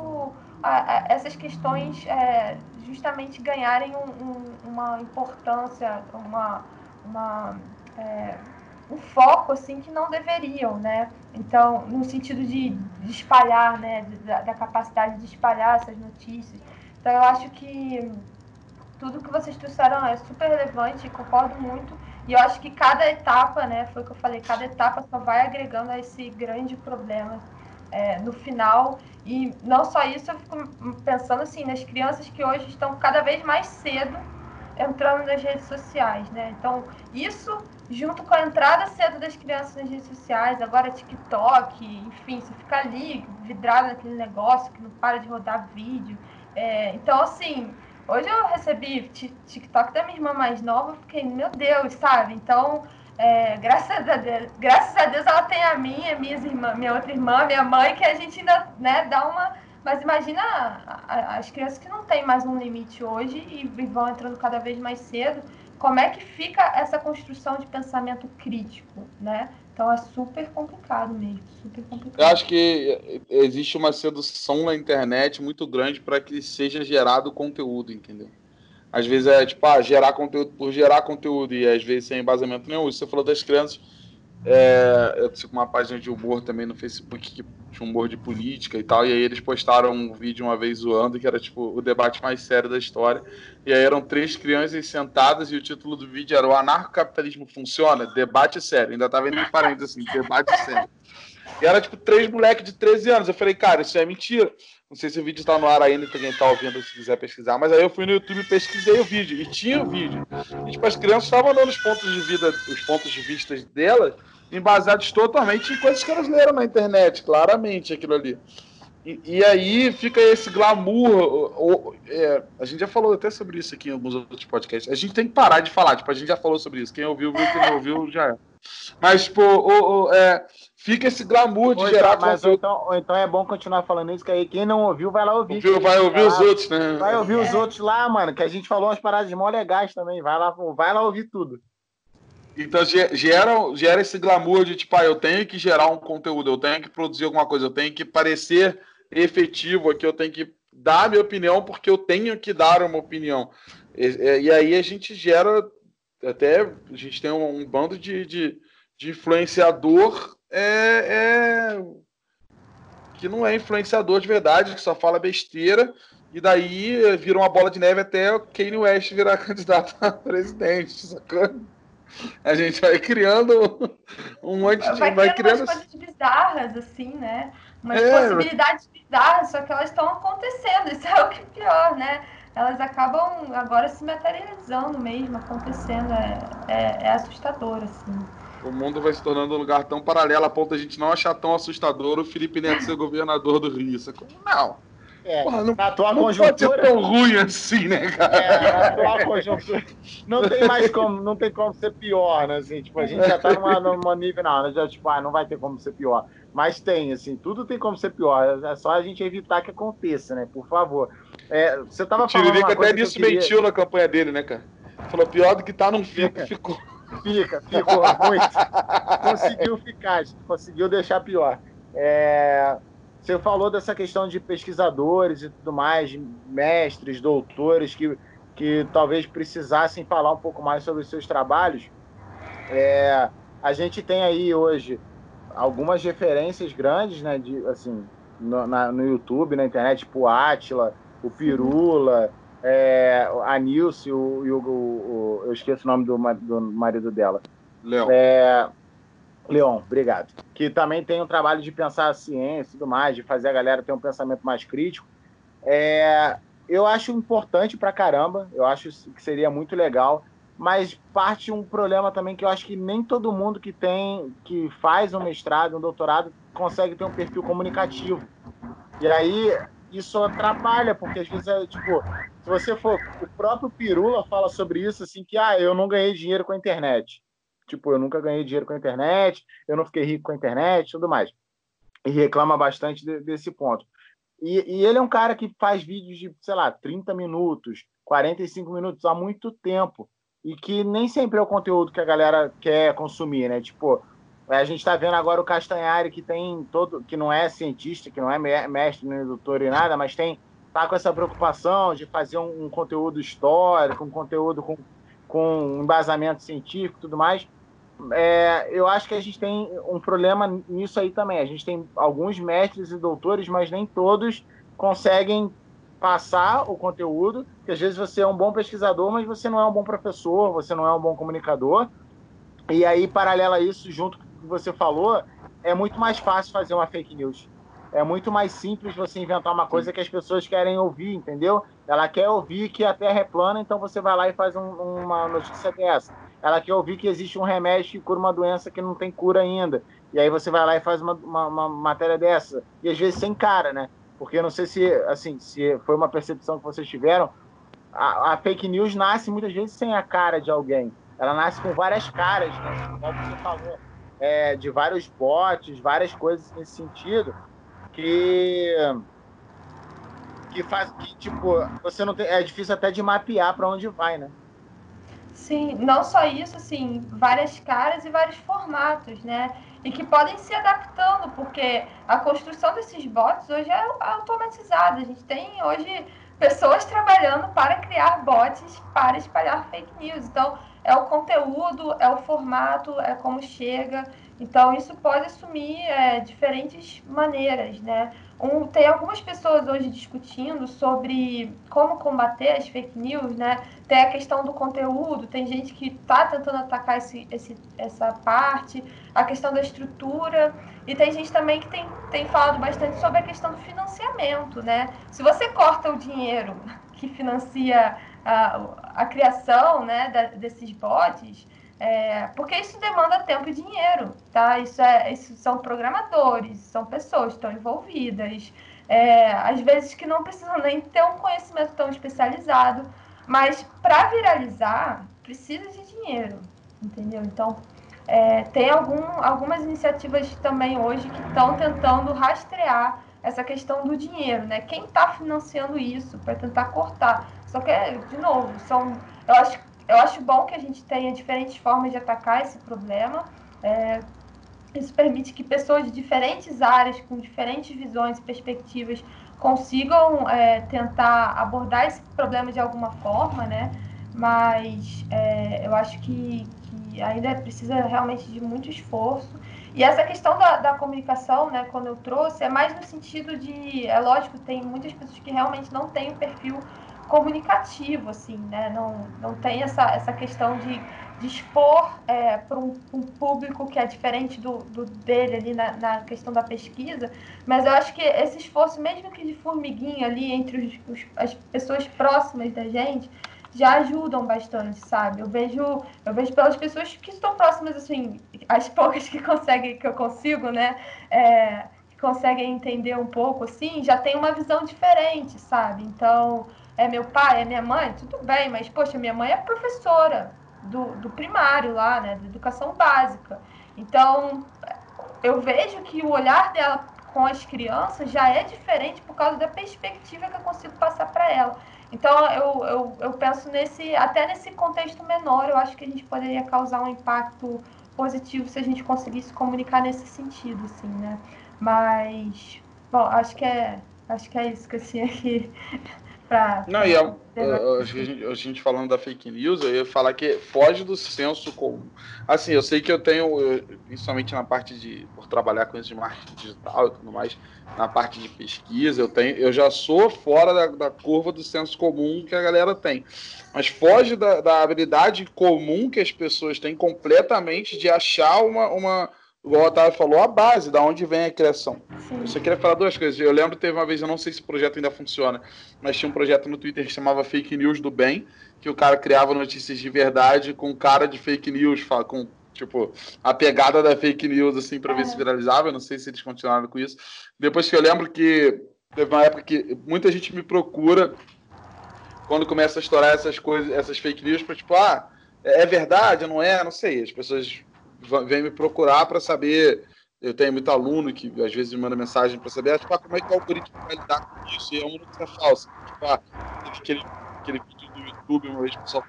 a, a, essas questões é, justamente ganharem um, um, uma importância, uma uma, é, um foco assim que não deveriam, né? Então, no sentido de, de espalhar, né, da, da, capacidade de espalhar essas notícias. Então, eu acho que tudo que vocês trouxeram é super relevante, concordo muito. E eu acho que cada etapa, né, foi o que eu falei, cada etapa só vai agregando a esse grande problema é, no final. E não só isso, eu fico pensando assim nas crianças que hoje estão cada vez mais cedo entrando nas redes sociais, né? Então, isso junto com a entrada cedo das crianças nas redes sociais, agora TikTok, enfim, você fica ali vidrado naquele negócio que não para de rodar vídeo. É, então, assim, hoje eu recebi TikTok da minha irmã mais nova, fiquei, meu Deus, sabe? Então, é, graças, a Deus, graças a Deus ela tem a minha, minhas irmã, minha outra irmã, minha mãe, que a gente ainda né, dá uma mas imagina as crianças que não têm mais um limite hoje e vão entrando cada vez mais cedo, como é que fica essa construção de pensamento crítico, né? Então é super complicado mesmo, super complicado. Eu acho que existe uma sedução na internet muito grande para que seja gerado conteúdo, entendeu? Às vezes é tipo, ah, gerar conteúdo por gerar conteúdo e às vezes sem embasamento nenhum. Você falou das crianças, é, eu sigo uma página de humor também no Facebook tinha humor de política e tal, e aí eles postaram um vídeo uma vez zoando que era tipo o debate mais sério da história. E aí eram três crianças sentadas e o título do vídeo era O anarcocapitalismo funciona? Debate sério. Ainda tava em parênteses assim, debate sério. E era tipo três moleques de 13 anos. Eu falei, cara, isso é mentira. Não sei se o vídeo está no ar ainda, quem está ouvindo, se quiser pesquisar. Mas aí eu fui no YouTube pesquisei o vídeo. E tinha o vídeo. E tipo, as crianças estavam dando os pontos de vida, os pontos de vista delas embasados totalmente em coisas que elas leram na internet, claramente aquilo ali. E, e aí fica esse glamour. Ou, é, a gente já falou até sobre isso aqui em alguns outros podcasts. A gente tem que parar de falar, tipo, a gente já falou sobre isso. Quem ouviu, viu, quem não ouviu, já é. Mas, tipo, é, fica esse glamour de ou gerar então, mas então, ou então é bom continuar falando isso, que aí quem não ouviu vai lá ouvir. Ouviu, vai ouvir os outros, né? Vai ouvir os outros lá, mano, que a gente falou umas paradas mó legais também. Vai lá, vai lá ouvir tudo. Então gera, gera esse glamour de tipo, ah, eu tenho que gerar um conteúdo, eu tenho que produzir alguma coisa, eu tenho que parecer efetivo aqui, eu tenho que dar a minha opinião porque eu tenho que dar uma opinião. E, e aí a gente gera até a gente tem um, um bando de, de, de influenciador é, é, que não é influenciador de verdade, que só fala besteira, e daí vira uma bola de neve até o Kanye West virar candidato a presidente, sacando? A gente vai criando um monte de. Vai, vai criando umas coisas bizarras, assim, né? Umas é. possibilidades bizarras, só que elas estão acontecendo. Isso é o que é pior, né? Elas acabam agora se materializando mesmo, acontecendo. É, é, é assustador, assim. O mundo vai se tornando um lugar tão paralelo a ponto de a gente não achar tão assustador o Felipe Neto ser governador do Rio. Não. É, Porra, não, na atual não conjuntura. Pode ser tão ruim assim, né, cara? É, na atual conjuntura. Não tem mais como, não tem como ser pior, né? Assim, tipo, a gente já tá numa, numa nível, não, já, tipo, ah, não vai ter como ser pior. Mas tem, assim, tudo tem como ser pior. É só a gente evitar que aconteça, né? Por favor. É, você tava falando. Tiririca até nisso queria... mentiu na campanha dele, né, cara? Falou pior do que tá, não fica, ficou. Fica, ficou muito. conseguiu ficar, conseguiu deixar pior. É, você falou dessa questão de pesquisadores e tudo mais, mestres, doutores, que, que talvez precisassem falar um pouco mais sobre os seus trabalhos. É, a gente tem aí hoje algumas referências grandes, né, de, assim, no, na, no YouTube, na internet, tipo Atila, o Pirula, é, a Nilce, o, o, o, eu esqueço o nome do, do marido dela. Leão. É, Leon, obrigado. Que também tem um trabalho de pensar a ciência e tudo mais, de fazer a galera ter um pensamento mais crítico. É, eu acho importante pra caramba, eu acho que seria muito legal, mas parte um problema também que eu acho que nem todo mundo que tem, que faz um mestrado, um doutorado, consegue ter um perfil comunicativo. E aí isso atrapalha, porque às vezes é tipo, se você for, o próprio Pirula fala sobre isso, assim, que ah, eu não ganhei dinheiro com a internet. Tipo, eu nunca ganhei dinheiro com a internet, eu não fiquei rico com a internet, tudo mais. E reclama bastante de, desse ponto. E, e, ele é um cara que faz vídeos de, sei lá, 30 minutos, 45 minutos há muito tempo. E que nem sempre é o conteúdo que a galera quer consumir, né? Tipo, a gente está vendo agora o Castanhari, que tem todo, que não é cientista, que não é mestre nem doutor e nada, mas tem tá com essa preocupação de fazer um, um conteúdo histórico, um conteúdo com, com embasamento científico tudo mais é, eu acho que a gente tem um problema nisso aí também. A gente tem alguns mestres e doutores, mas nem todos conseguem passar o conteúdo. Porque às vezes você é um bom pesquisador, mas você não é um bom professor, você não é um bom comunicador. E aí, paralelo a isso, junto que você falou, é muito mais fácil fazer uma fake news. É muito mais simples você inventar uma coisa que as pessoas querem ouvir, entendeu? Ela quer ouvir que a Terra é plana, então você vai lá e faz um, uma notícia dessa ela quer ouvir que existe um remédio que cura uma doença que não tem cura ainda. E aí você vai lá e faz uma, uma, uma matéria dessa. E às vezes sem cara, né? Porque eu não sei se, assim, se foi uma percepção que vocês tiveram. A, a, fake news nasce muitas vezes sem a cara de alguém. Ela nasce com várias caras, né? Como você falou. É, de vários bots, várias coisas nesse sentido. Que que faz que tipo você não tem, é difícil até de mapear para onde vai, né? Sim, não só isso, assim, várias caras e vários formatos, né? E que podem se adaptando, porque a construção desses bots hoje é automatizada. A gente tem hoje pessoas trabalhando para criar bots para espalhar fake news. Então, é o conteúdo, é o formato, é como chega. Então, isso pode assumir é, diferentes maneiras, né? Um, tem algumas pessoas hoje discutindo sobre como combater as fake news, né? Tem a questão do conteúdo, tem gente que está tentando atacar esse, esse, essa parte, a questão da estrutura, e tem gente também que tem, tem falado bastante sobre a questão do financiamento, né? Se você corta o dinheiro que financia a, a criação né, da, desses bots, é, porque isso demanda tempo e dinheiro, tá? Isso, é, isso são programadores, são pessoas que estão envolvidas, é, às vezes que não precisam nem ter um conhecimento tão especializado, mas para viralizar precisa de dinheiro, entendeu? Então é, tem algum, algumas iniciativas também hoje que estão tentando rastrear essa questão do dinheiro, né? Quem está financiando isso para tentar cortar? Só que, de novo, são, eu acho eu acho bom que a gente tenha diferentes formas de atacar esse problema. É, isso permite que pessoas de diferentes áreas, com diferentes visões e perspectivas, consigam é, tentar abordar esse problema de alguma forma, né? Mas é, eu acho que, que, ainda precisa realmente de muito esforço. E essa questão da, da, comunicação, né, quando eu trouxe, é mais no sentido de, é lógico, tem muitas pessoas que realmente não têm o perfil comunicativo, assim, né? Não, não tem essa, essa questão de, de expor é, para um, um, público que é diferente do, do dele ali na, na, questão da pesquisa, mas eu acho que esse esforço, mesmo que de formiguinha ali entre os, os, as pessoas próximas da gente, já ajudam bastante, sabe? Eu vejo, eu vejo pelas pessoas que estão próximas, assim, as poucas que conseguem, que eu consigo, né? É, que conseguem entender um pouco, assim, já tem uma visão diferente, sabe? Então, é meu pai, é minha mãe, tudo bem, mas, poxa, minha mãe é professora do, do primário lá, né? Da educação básica. Então, eu vejo que o olhar dela com as crianças já é diferente por causa da perspectiva que eu consigo passar para ela. Então, eu, eu, eu penso nesse, até nesse contexto menor, eu acho que a gente poderia causar um impacto positivo se a gente conseguisse comunicar nesse sentido, assim, né? Mas, bom, acho que é, acho que é isso que eu tinha aqui Pra, não, e a, a, a, gente, a, gente, falando da fake news, eu ia falar que foge do senso comum. Assim, eu sei que eu tenho, eu, principalmente na parte de, por trabalhar com isso de marketing digital e tudo mais, na parte de pesquisa, eu tenho, eu já sou fora da, da curva do senso comum que a galera tem. Mas foge da, da habilidade comum que as pessoas têm completamente de achar uma, uma igual o Otávio falou, a base, da onde vem a criação. Sim. Eu só queria falar duas coisas. Eu lembro teve uma vez, eu não sei se o projeto ainda funciona, mas tinha um projeto no Twitter que chamava Fake News do Bem, que o cara criava notícias de verdade com cara de fake news, com tipo a pegada da fake news assim para ver se é. viralizava. Eu não sei se eles continuaram com isso. Depois que eu lembro que teve uma época que muita gente me procura quando começa a estourar essas coisas, essas fake news, para tipo, ah, é verdade, não é? Não sei. As pessoas vem me procurar para saber. Eu tenho muito aluno que às vezes me manda mensagem para saber tipo, ah, como é que o algoritmo vai lidar com isso. E é uma notícia falsa. Tipo, ah, aquele, aquele vídeo do YouTube, uma vez o pessoal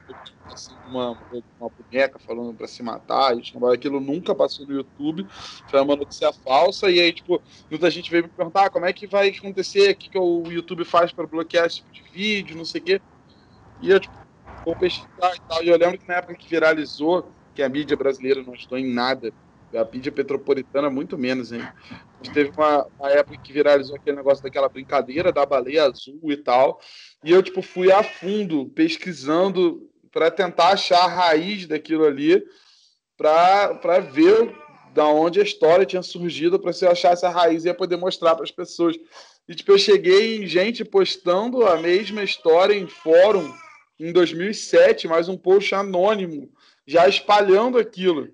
assim, uma, uma boneca falando para se matar. E, aquilo nunca passou no YouTube. Foi uma notícia falsa. E aí, tipo, muita gente veio me perguntar ah, como é que vai acontecer, o que, que o YouTube faz para bloquear esse tipo de vídeo, não sei o quê. E eu, tipo, vou pesquisar e tal. E eu lembro que na época que viralizou que a mídia brasileira não ajudou em nada. A mídia petropolitana, muito menos, hein? A gente teve uma, uma, época que viralizou aquele negócio daquela brincadeira da baleia azul e tal. E eu, tipo, fui a fundo pesquisando para tentar achar a raiz daquilo ali, para ver da onde a história tinha surgido, para se eu achasse a raiz e ia poder mostrar para as pessoas. E, tipo, eu cheguei em gente postando a mesma história em fórum em 2007, mas um post anônimo já espalhando aquilo.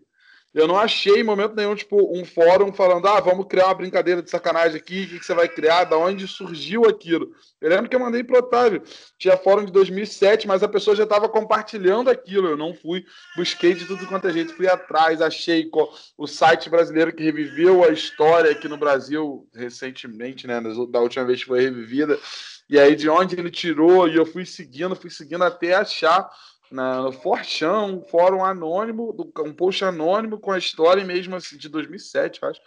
Eu não achei em momento nenhum, tipo, um fórum falando, ah, vamos criar uma brincadeira de sacanagem aqui, o que, você vai criar, da onde surgiu aquilo. Eu lembro que eu mandei pro Otávio, tinha fórum de 2007, mas a pessoa já estava compartilhando aquilo, eu não fui, busquei de tudo quanto é jeito, fui atrás, achei o site brasileiro que reviveu a história aqui no Brasil recentemente, né, da última vez que foi revivida, e aí de onde ele tirou, e eu fui seguindo, fui seguindo até achar na, no Forchão, um fórum anônimo, um post anônimo com a história mesmo assim, de 2007, acho.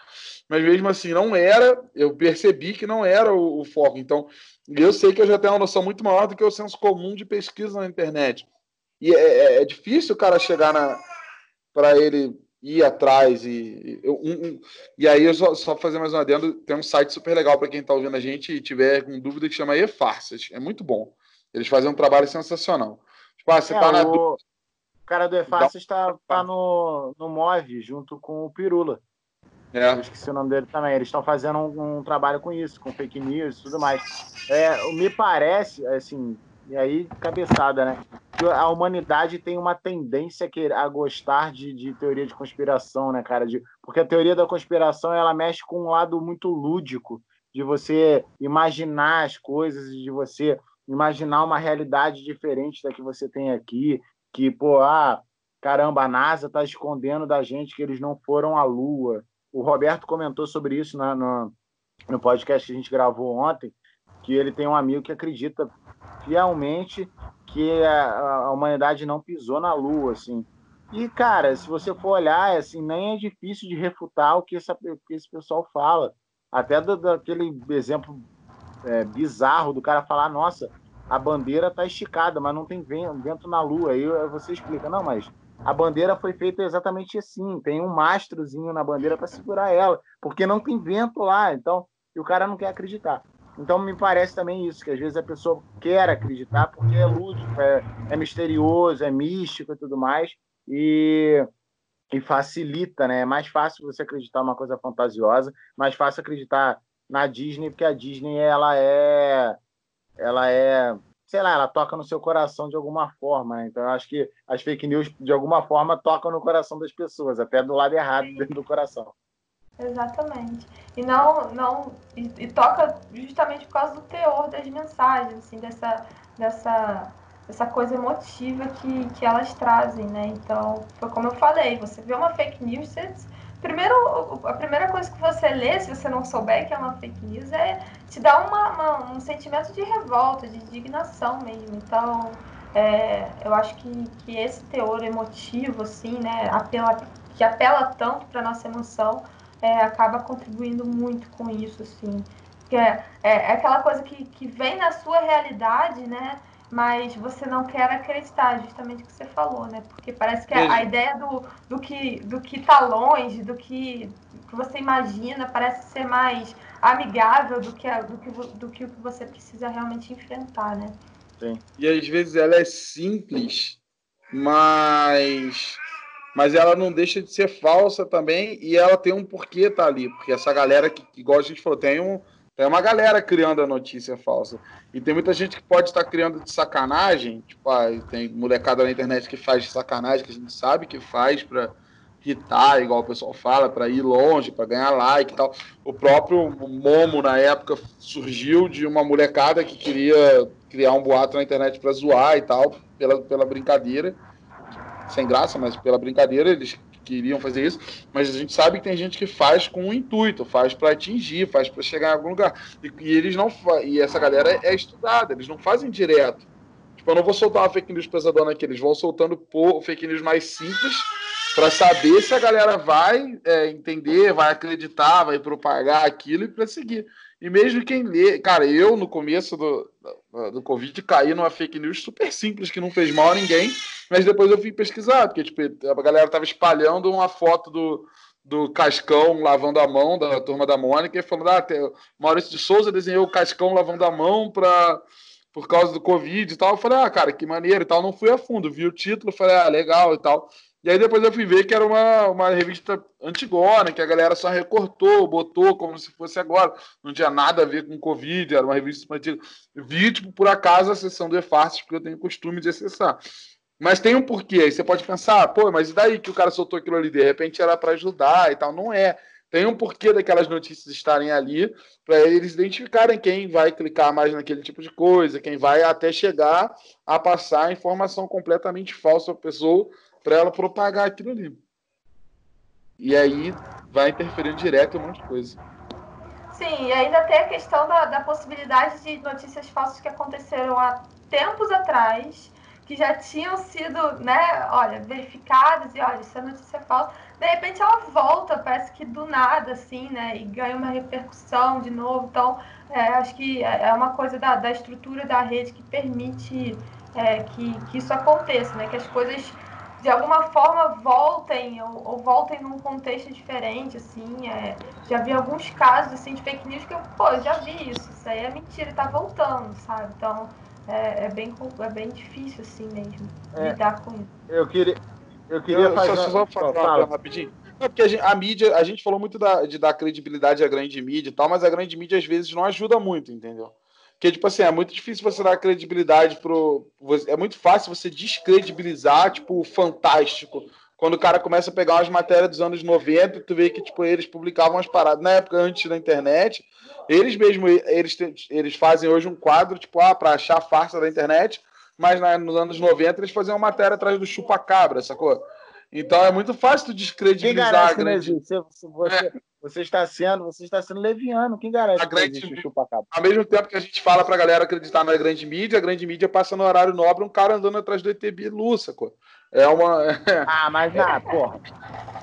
Mas mesmo assim, não era, eu percebi que não era o, o foco. Então, eu sei que eu já tenho uma noção muito maior do que o senso comum de pesquisa na internet. E é, é, é difícil o cara chegar na para ele ir atrás e eu, um, um, e aí eu só, só fazer mais um adendo tem um site super legal para quem está ouvindo a gente e tiver com dúvida que chama E-Farsas é muito bom eles fazem um trabalho sensacional Tipo, ah, é, tá na... O cara do EFAS está tá no, no MOV, junto com o Pirula. É. Eu esqueci o nome dele também. Eles estão fazendo um, um, trabalho com isso, com fake news e tudo mais. É, me parece, assim, e aí, cabeçada, né? Que a humanidade tem uma tendência a gostar de, de teoria de conspiração, né, cara? De, porque a teoria da conspiração ela mexe com um lado muito lúdico, de você imaginar as coisas, de você imaginar uma realidade diferente da que você tem aqui, que, pô, ah, caramba, a NASA está escondendo da gente que eles não foram à Lua. O Roberto comentou sobre isso na, no, no podcast que a gente gravou ontem, que ele tem um amigo que acredita fielmente que a, a humanidade não pisou na Lua, assim. E, cara, se você for olhar, assim, nem é difícil de refutar o que, essa, que esse pessoal fala. Até do, daquele exemplo é, bizarro do cara falar, nossa, a bandeira tá esticada, mas não tem vento na lua. Aí você explica, não, mas a bandeira foi feita exatamente assim, tem um mastrozinho na bandeira para segurar ela, porque não tem vento lá, então, o cara não quer acreditar. Então me parece também isso, que às vezes a pessoa quer acreditar porque é lúdico, é, é misterioso, é místico e tudo mais, e, e facilita, né? É mais fácil você acreditar uma coisa fantasiosa, mais fácil acreditar na Disney, porque a Disney ela é ela é sei lá, ela toca no seu coração de alguma forma. Né? Então, eu acho que as fake news, de alguma forma, tocam no coração das pessoas, até do lado errado dentro do coração. Exatamente. E não, não e, e, toca justamente por causa do teor das mensagens, assim, dessa, dessa, dessa coisa emotiva que, que elas trazem, né? Então, foi como eu falei, você vê uma fake news, você, primeiro, a primeira coisa que você lê, se você não souber que é uma fake news, é te dar uma, uma um sentimento de revolta, de indignação mesmo. Então, é, eu acho que, que esse teor emotivo, assim, né, apela, que apela tanto para nossa emoção, é, acaba contribuindo muito com isso, assim. Que é, é, é, aquela coisa que, que vem na sua realidade, né? Mas você não quer acreditar, justamente o que você falou, né? Porque parece que a, a ideia do, do, que, do que tá longe, do que, que você imagina, parece ser mais amigável do que, do que, do que o que você precisa realmente enfrentar, né? Sim. E às vezes ela é simples, mas mas ela não deixa de ser falsa também e ela tem um porquê tá ali, porque essa galera que, igual a gente falou, tem, um, tem uma galera criando a notícia falsa. E tem muita gente que pode estar criando de sacanagem, tipo, ah, tem molecada na internet que faz de sacanagem, que a gente sabe que faz para irritar, igual o pessoal fala, para ir longe, para ganhar like e tal. O próprio Momo, na época, surgiu de uma molecada que queria criar um boato na internet para zoar e tal, pela, pela brincadeira sem graça, mas pela brincadeira eles queriam fazer isso, mas a gente sabe que tem gente que faz com um intuito, faz para atingir, faz para chegar em algum lugar. E, e, eles não e essa galera é estudada, eles não fazem direto. Tipo, eu não vou soltar uma fake news pesadona aqui, eles vão soltando por fake news mais simples para saber se a galera vai é, entender, vai acreditar, vai propagar aquilo e para seguir. E mesmo quem lê, cara, eu no começo do, do, do Covid caí numa fake news super simples que não fez mal a ninguém mas depois eu fui pesquisar, porque tipo, a galera tava espalhando uma foto do, do Cascão lavando a mão, da turma da Mônica, e falando: ah, Maurício de Souza desenhou o Cascão lavando a mão pra, por causa do Covid e tal. Eu falei: ah, cara, que maneiro e tal. Não fui a fundo, vi o título, falei: ah, legal e tal. E aí depois eu fui ver que era uma, uma revista antigona, que a galera só recortou, botou como se fosse agora. Não tinha nada a ver com Covid, era uma revista antiga. Vi, tipo, por acaso, a sessão de e-farts, porque eu tenho costume de acessar. Mas tem um porquê. Aí você pode pensar, pô, mas e daí que o cara soltou aquilo ali? De repente era para ajudar e tal. Não é. Tem um porquê daquelas notícias estarem ali para eles identificarem quem vai clicar mais naquele tipo de coisa, quem vai até chegar a passar informação completamente falsa para a pessoa para ela propagar aquilo ali. E aí vai interferindo direto em um monte de coisa. Sim, e ainda tem a questão da, da possibilidade de notícias falsas que aconteceram há tempos atrás que já tinham sido, né, olha, verificadas e olha, essa notícia é falsa. De repente ela volta, parece que do nada, assim, né, e ganha uma repercussão de novo. Então, é, acho que é, é uma coisa da, da estrutura da rede que permite é, que, que isso aconteça, né, que as coisas de alguma forma voltem ou, ou voltem num contexto diferente, assim. É, já vi alguns casos assim de fake news que eu, pô, eu já vi isso, isso aí é mentira, tá voltando, sabe? Então, é, é, bem, é bem difícil assim mesmo é, lidar com isso. Eu queria, eu queria eu, fazer. Só, só falar fala. rapidinho. Não, porque a, gente, a, mídia, a gente falou muito da, de dar credibilidade à grande mídia e tal, mas a grande mídia às vezes não ajuda muito, entendeu? Porque, tipo assim, é muito difícil você dar credibilidade pro. É muito fácil você descredibilizar, tipo, o fantástico. Quando o cara começa a pegar umas matérias dos anos 90, tu vê que, tipo, eles publicavam umas paradas na época antes da internet, eles mesmo, eles, eles fazem hoje um quadro, tipo, ah, para achar farsa da internet, mas na, nos anos 90 eles faziam uma matéria atrás do chupa-cabra, sacou? Então é muito fácil tu descredibilizar a grande... Você, você, é. Você, está sendo, você está sendo leviano. Quem garante a grande que chupa-cabra? Ao mesmo tempo que a gente fala pra galera acreditar na grande mídia, a grande mídia passa no horário nobre um cara andando atrás do ET Bilu, sacou? É uma. ah, mas ah, porra.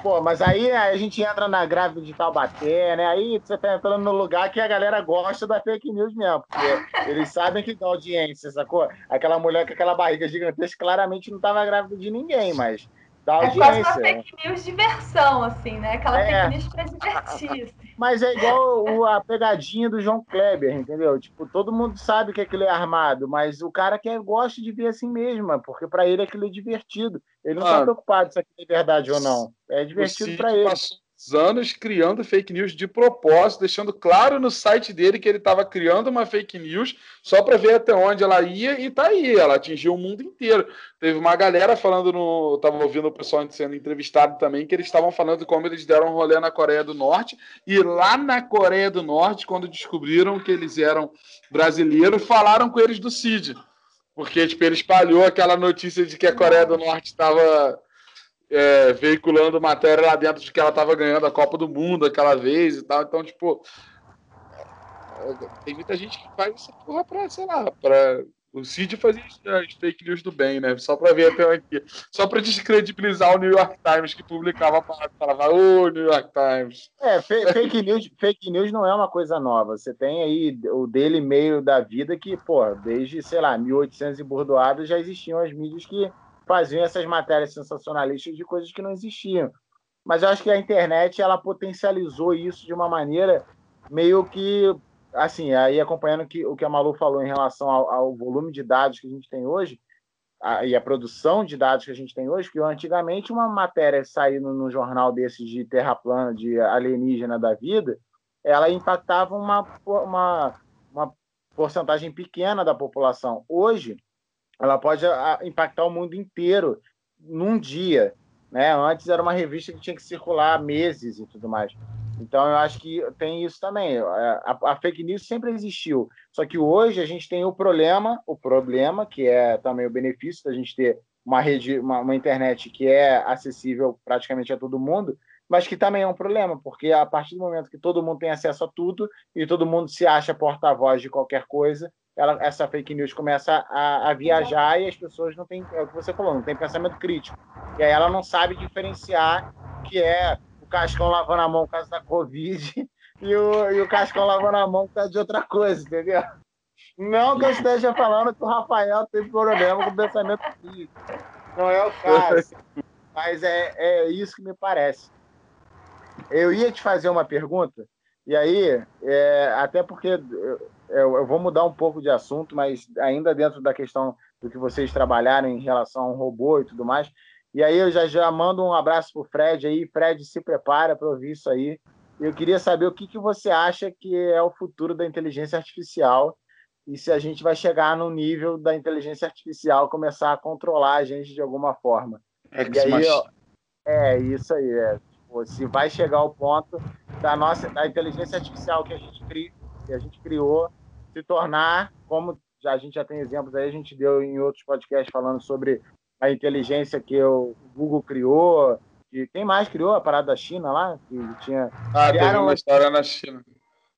Pô, mas aí a gente entra na grávida de Taubaté, né? Aí você tá entrando no lugar que a galera gosta da fake news mesmo, porque eles sabem que dá audiência, sacou? Aquela mulher com aquela barriga gigantesca claramente não tava grávida de ninguém, mas dá audiência. É quase uma fake news diversão, assim, né? Aquela é. fake news pra divertir. Assim. Mas é igual o, a pegadinha do João Kleber, entendeu? Tipo, todo mundo sabe que aquilo é armado, mas o cara quer gosta de ver assim mesmo, porque para ele aquilo é divertido. Ele não está preocupado se aquilo é verdade ou não. É divertido para ele. Anos criando fake news de propósito, deixando claro no site dele que ele estava criando uma fake news só para ver até onde ela ia e tá aí, ela atingiu o mundo inteiro. Teve uma galera falando no, estava ouvindo o pessoal sendo entrevistado também que eles estavam falando como eles deram um rolê na Coreia do Norte e lá na Coreia do Norte, quando descobriram que eles eram brasileiros, falaram com eles do CID. Porque tipo, ele espalhou aquela notícia de que a Coreia do Norte estava é, veiculando matéria lá dentro de que ela estava ganhando a Copa do Mundo aquela vez e tal. Então, tipo, tem muita gente que faz essa porra pra, sei lá, pra. O Cid fazia as fake news do bem, né? Só para ver até aqui. Só para descredibilizar o New York Times, que publicava a parada falava, ô, New York Times. É, fake news, fake news não é uma coisa nova. Você tem aí o Daily Mail da vida que, pô, desde, sei lá, 1800 e bordoado já existiam as mídias que faziam essas matérias sensacionalistas de coisas que não existiam. Mas eu acho que a internet ela potencializou isso de uma maneira meio que, assim, aí acompanhando que, o que a Malu falou em relação ao, ao volume de dados que a gente tem hoje a, e a produção de dados que a gente tem hoje, que antigamente uma matéria saindo no jornal desses de terra plana, de alienígena da vida, ela impactava uma, uma, uma porcentagem pequena da população. Hoje, ela pode impactar o mundo inteiro num dia. Né? Antes era uma revista que tinha que circular meses e tudo mais. Então eu acho que tem isso também. A, a, fake news sempre existiu. Só que hoje a gente tem o problema, o problema, que é também o benefício da gente ter uma rede, uma, uma internet que é acessível praticamente a todo mundo, mas que também é um problema, porque a partir do momento que todo mundo tem acesso a tudo e todo mundo se acha porta-voz de qualquer coisa, ela, essa fake news começa a, a, viajar e as pessoas não têm, é o que você falou, não tem pensamento crítico. E aí ela não sabe diferenciar que é o Cascão lavando a mão por causa da Covid e o, e o Cascão lavando a mão por causa de outra coisa, entendeu? Não que eu esteja falando que o Rafael tem problema com pensamento crítico. Não é o caso. Mas é, é isso que me parece. Eu ia te fazer uma pergunta, e aí, é, até porque eu, vou mudar um pouco de assunto, mas ainda dentro da questão do que vocês trabalharam em relação ao robô e tudo mais. E aí eu já, já mando um abraço para o Fred aí. Fred, se prepara para ouvir isso aí. Eu queria saber o que, que você acha que é o futuro da inteligência artificial e se a gente vai chegar no nível da inteligência artificial começar a controlar a gente de alguma forma. É, aí, ó, é isso aí. É, tipo, se vai chegar ao ponto da nossa da inteligência artificial que a gente, cri, que a gente criou se tornar, como a gente já tem exemplos aí, a gente deu em outros podcasts falando sobre a inteligência que o Google criou, e quem mais criou a parada da China lá? Que tinha, ah, criaram... teve uma história na China.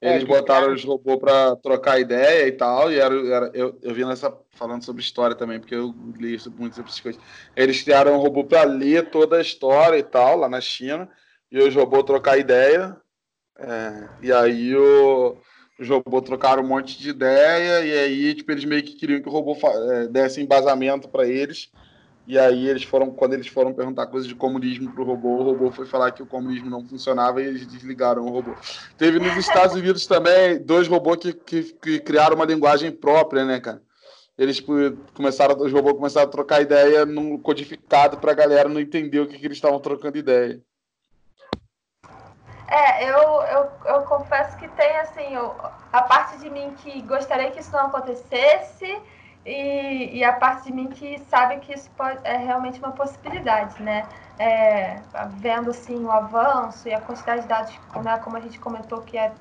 É, Eles é, botaram criaram... os robôs para trocar ideia e tal, e era, era eu, eu vi nessa falando sobre história também, porque eu li muito sobre essas coisas. Eles criaram um robô para ler toda a história e tal, lá na China, e os robôs trocar ideia. É, e aí o os robôs trocaram um monte de ideia e aí tipo, eles meio que queriam que o robô é, desse embasamento para eles. E aí eles foram, quando eles foram perguntar coisas de comunismo pro robô, o robô foi falar que o comunismo não funcionava e eles desligaram o robô. Teve nos Estados Unidos também dois robôs que, que, que criaram uma linguagem própria, né, cara? Eles tipo, começaram, os robôs começaram a trocar ideia num codificado para a galera não entender o que, que eles estavam trocando ideia. É, eu, eu, eu confesso que tem assim, a parte de mim que gostaria que isso não acontecesse e, e a parte de mim que sabe que isso pode, é realmente uma possibilidade, né? É, vendo assim o avanço e a quantidade de dados, né, como a gente comentou que é,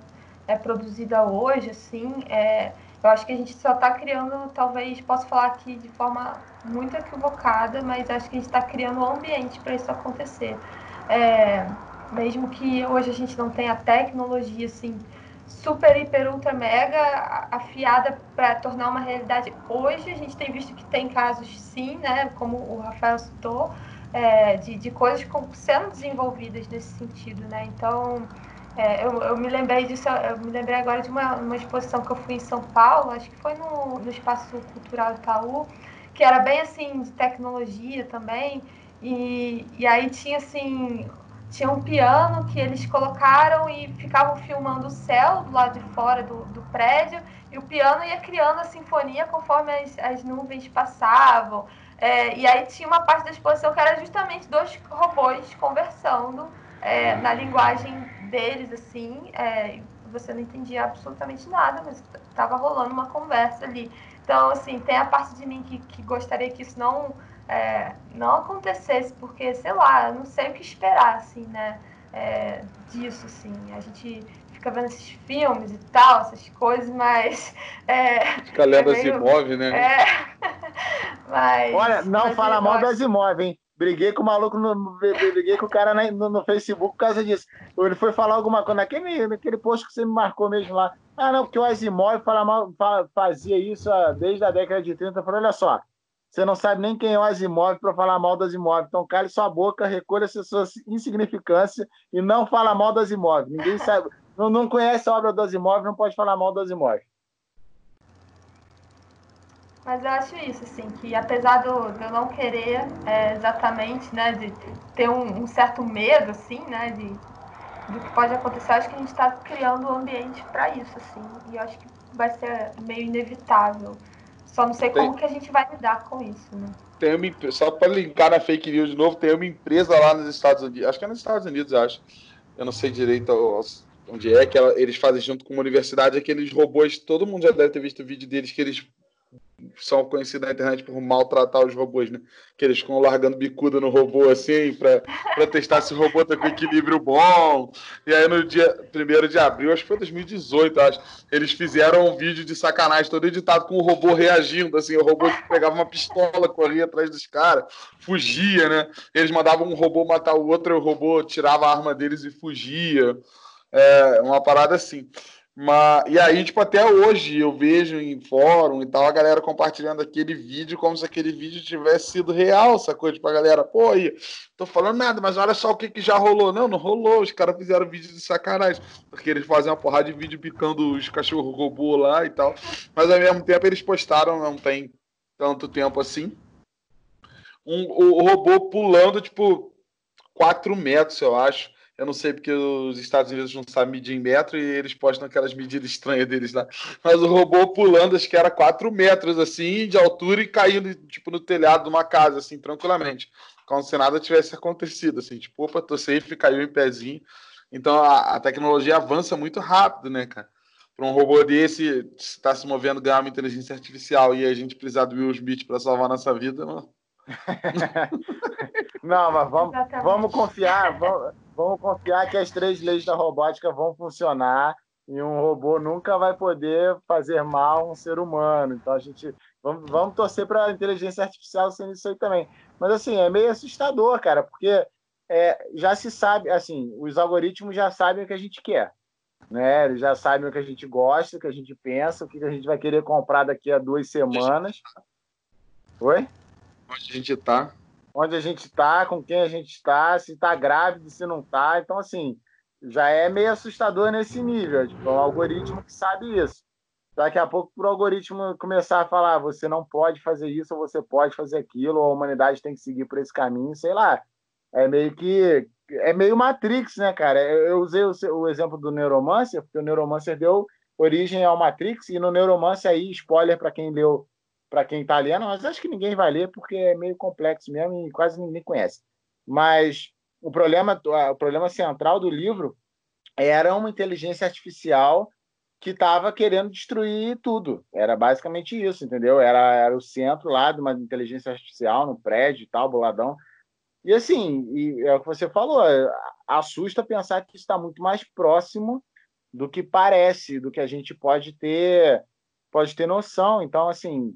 é produzida hoje, assim, é, eu acho que a gente só está criando, talvez posso falar aqui de forma muito equivocada, mas acho que a gente está criando um ambiente para isso acontecer. É, mesmo que hoje a gente não tenha tecnologia assim super, hiper, ultra, mega afiada para tornar uma realidade. Hoje a gente tem visto que tem casos sim, né, como o Rafael citou, é, de, de coisas sendo desenvolvidas nesse sentido, né? Então, é, eu, eu me lembrei disso, eu me lembrei agora de uma, uma exposição que eu fui em São Paulo, acho que foi no, no Espaço Cultural Itaú, que era bem assim, de tecnologia também, e, e aí tinha assim tinha um piano que eles colocaram e ficavam filmando o céu do lado de fora do, do prédio, e o piano ia criando a sinfonia conforme as, as nuvens passavam. É, e aí tinha uma parte da exposição que era justamente dois robôs conversando é, na linguagem deles, assim, é, você não entendia absolutamente nada, mas estava rolando uma conversa ali. Então, assim, tem a parte de mim que, que gostaria que isso não, é, não acontecesse, porque, sei lá, eu não sei o que esperar, assim, né, é, disso, assim. A gente fica vendo esses filmes e tal, essas coisas, mas... É, fica lendo é meio, Asimov, né? É, mas... Olha, não mas fala mal do Asimov, hein? Briguei com o maluco, no, briguei com o cara no, no, Facebook por causa disso. Ele foi falar alguma coisa naquele, naquele post que você me marcou mesmo lá. Ah, não, porque o Asimov fala mal, fala, fazia isso desde a década de 30. Eu falei, olha só, você não sabe nem quem é o Asimov para falar mal do Asimov. Então, cale sua boca, recolha sua insignificância e não fala mal do Asimov. Ninguém sabe, não, não conhece a obra do Asimov, não pode falar mal do Asimov. Mas eu acho isso, assim, que apesar do, de eu não querer é, exatamente, né, de ter um, um, certo medo, assim, né, de, do que pode acontecer, acho que a gente está criando um ambiente para isso, assim, e eu acho que vai ser meio inevitável. Só não sei tem, como que a gente vai lidar com isso, né? Tem uma, só para linkar na fake news de novo, tem uma empresa lá nos Estados Unidos, acho que é nos Estados Unidos, acho. Eu não sei direito onde é, que ela, eles fazem junto com uma universidade aqueles robôs, todo mundo já deve ter visto o vídeo deles, que eles são conhecidos na internet por maltratar os robôs, né? Que eles ficam largando bicuda no robô assim para testar se o robô tá com equilíbrio bom. E aí no dia 1 de abril, acho que foi 2018, acho, eles fizeram um vídeo de sacanagem todo editado com o robô reagindo, assim, o robô pegava uma pistola, corria atrás dos caras, fugia, né? Eles mandavam um robô matar o outro, e o robô tirava a arma deles e fugia. É, uma parada assim. Mas, e aí, tipo, até hoje eu vejo em fórum e tal, a galera compartilhando aquele vídeo como se aquele vídeo tivesse sido real, sacou? Tipo, a galera, pô, aí, tô falando nada, mas olha só o que, que já rolou. Não, não rolou, os caras fizeram vídeo de sacanagem, porque eles fazem uma porrada de vídeo picando os cachorros robô lá e tal, mas ao mesmo tempo eles postaram, não tem tanto tempo assim, um, o, o robô pulando, tipo, 4 metros, eu acho, eu não sei porque os Estados Unidos não sabem medir em metro e eles postam aquelas medidas estranhas deles lá. Mas o robô pulando, acho que era 4 metros assim, de altura e caindo tipo no telhado de uma casa, assim, tranquilamente. Como se nada tivesse acontecido, assim, tipo, opa, tô safe, caiu em pezinho. Então a, a tecnologia avança muito rápido, né, cara? Para um robô desse estar tá se movendo, ganhar uma inteligência artificial e a gente precisar do Will Smith para salvar nossa vida, não. não, mas vamos, vamos confiar, vamos, vamos confiar que as três leis da robótica vão funcionar e um robô nunca vai poder fazer mal a um ser humano. Então a gente vamos, vamos torcer para a inteligência artificial sendo isso aí também. Mas assim, é meio assustador, cara, porque é, já se sabe, assim, os algoritmos já sabem o que a gente quer. Né? Eles já sabem o que a gente gosta, o que a gente pensa, o que a gente vai querer comprar daqui a duas semanas. Oi? Onde a gente está onde a gente está, com quem a gente está, se está grávido, se não está. Então, assim, já é meio assustador nesse nível. Tipo, é um algoritmo que sabe isso. Daqui a pouco, para o algoritmo começar a falar, você não pode fazer isso, ou você pode fazer aquilo, ou a humanidade tem que seguir por esse caminho, sei lá. É meio que. É meio Matrix, né, cara? Eu usei o, exemplo do Neuromancer, porque o Neuromancer deu origem ao Matrix, e no Neuromancer aí, spoiler para quem leu para quem está lendo, mas acho que ninguém vai ler porque é meio complexo mesmo e quase ninguém conhece. Mas o problema, o problema central do livro era uma inteligência artificial que estava querendo destruir tudo. Era basicamente isso, entendeu? Era, era o centro lá de uma inteligência artificial no prédio e tal, boladão. E assim, e é o que você falou, assusta pensar que está muito mais próximo do que parece, do que a gente pode ter pode ter noção. Então, assim,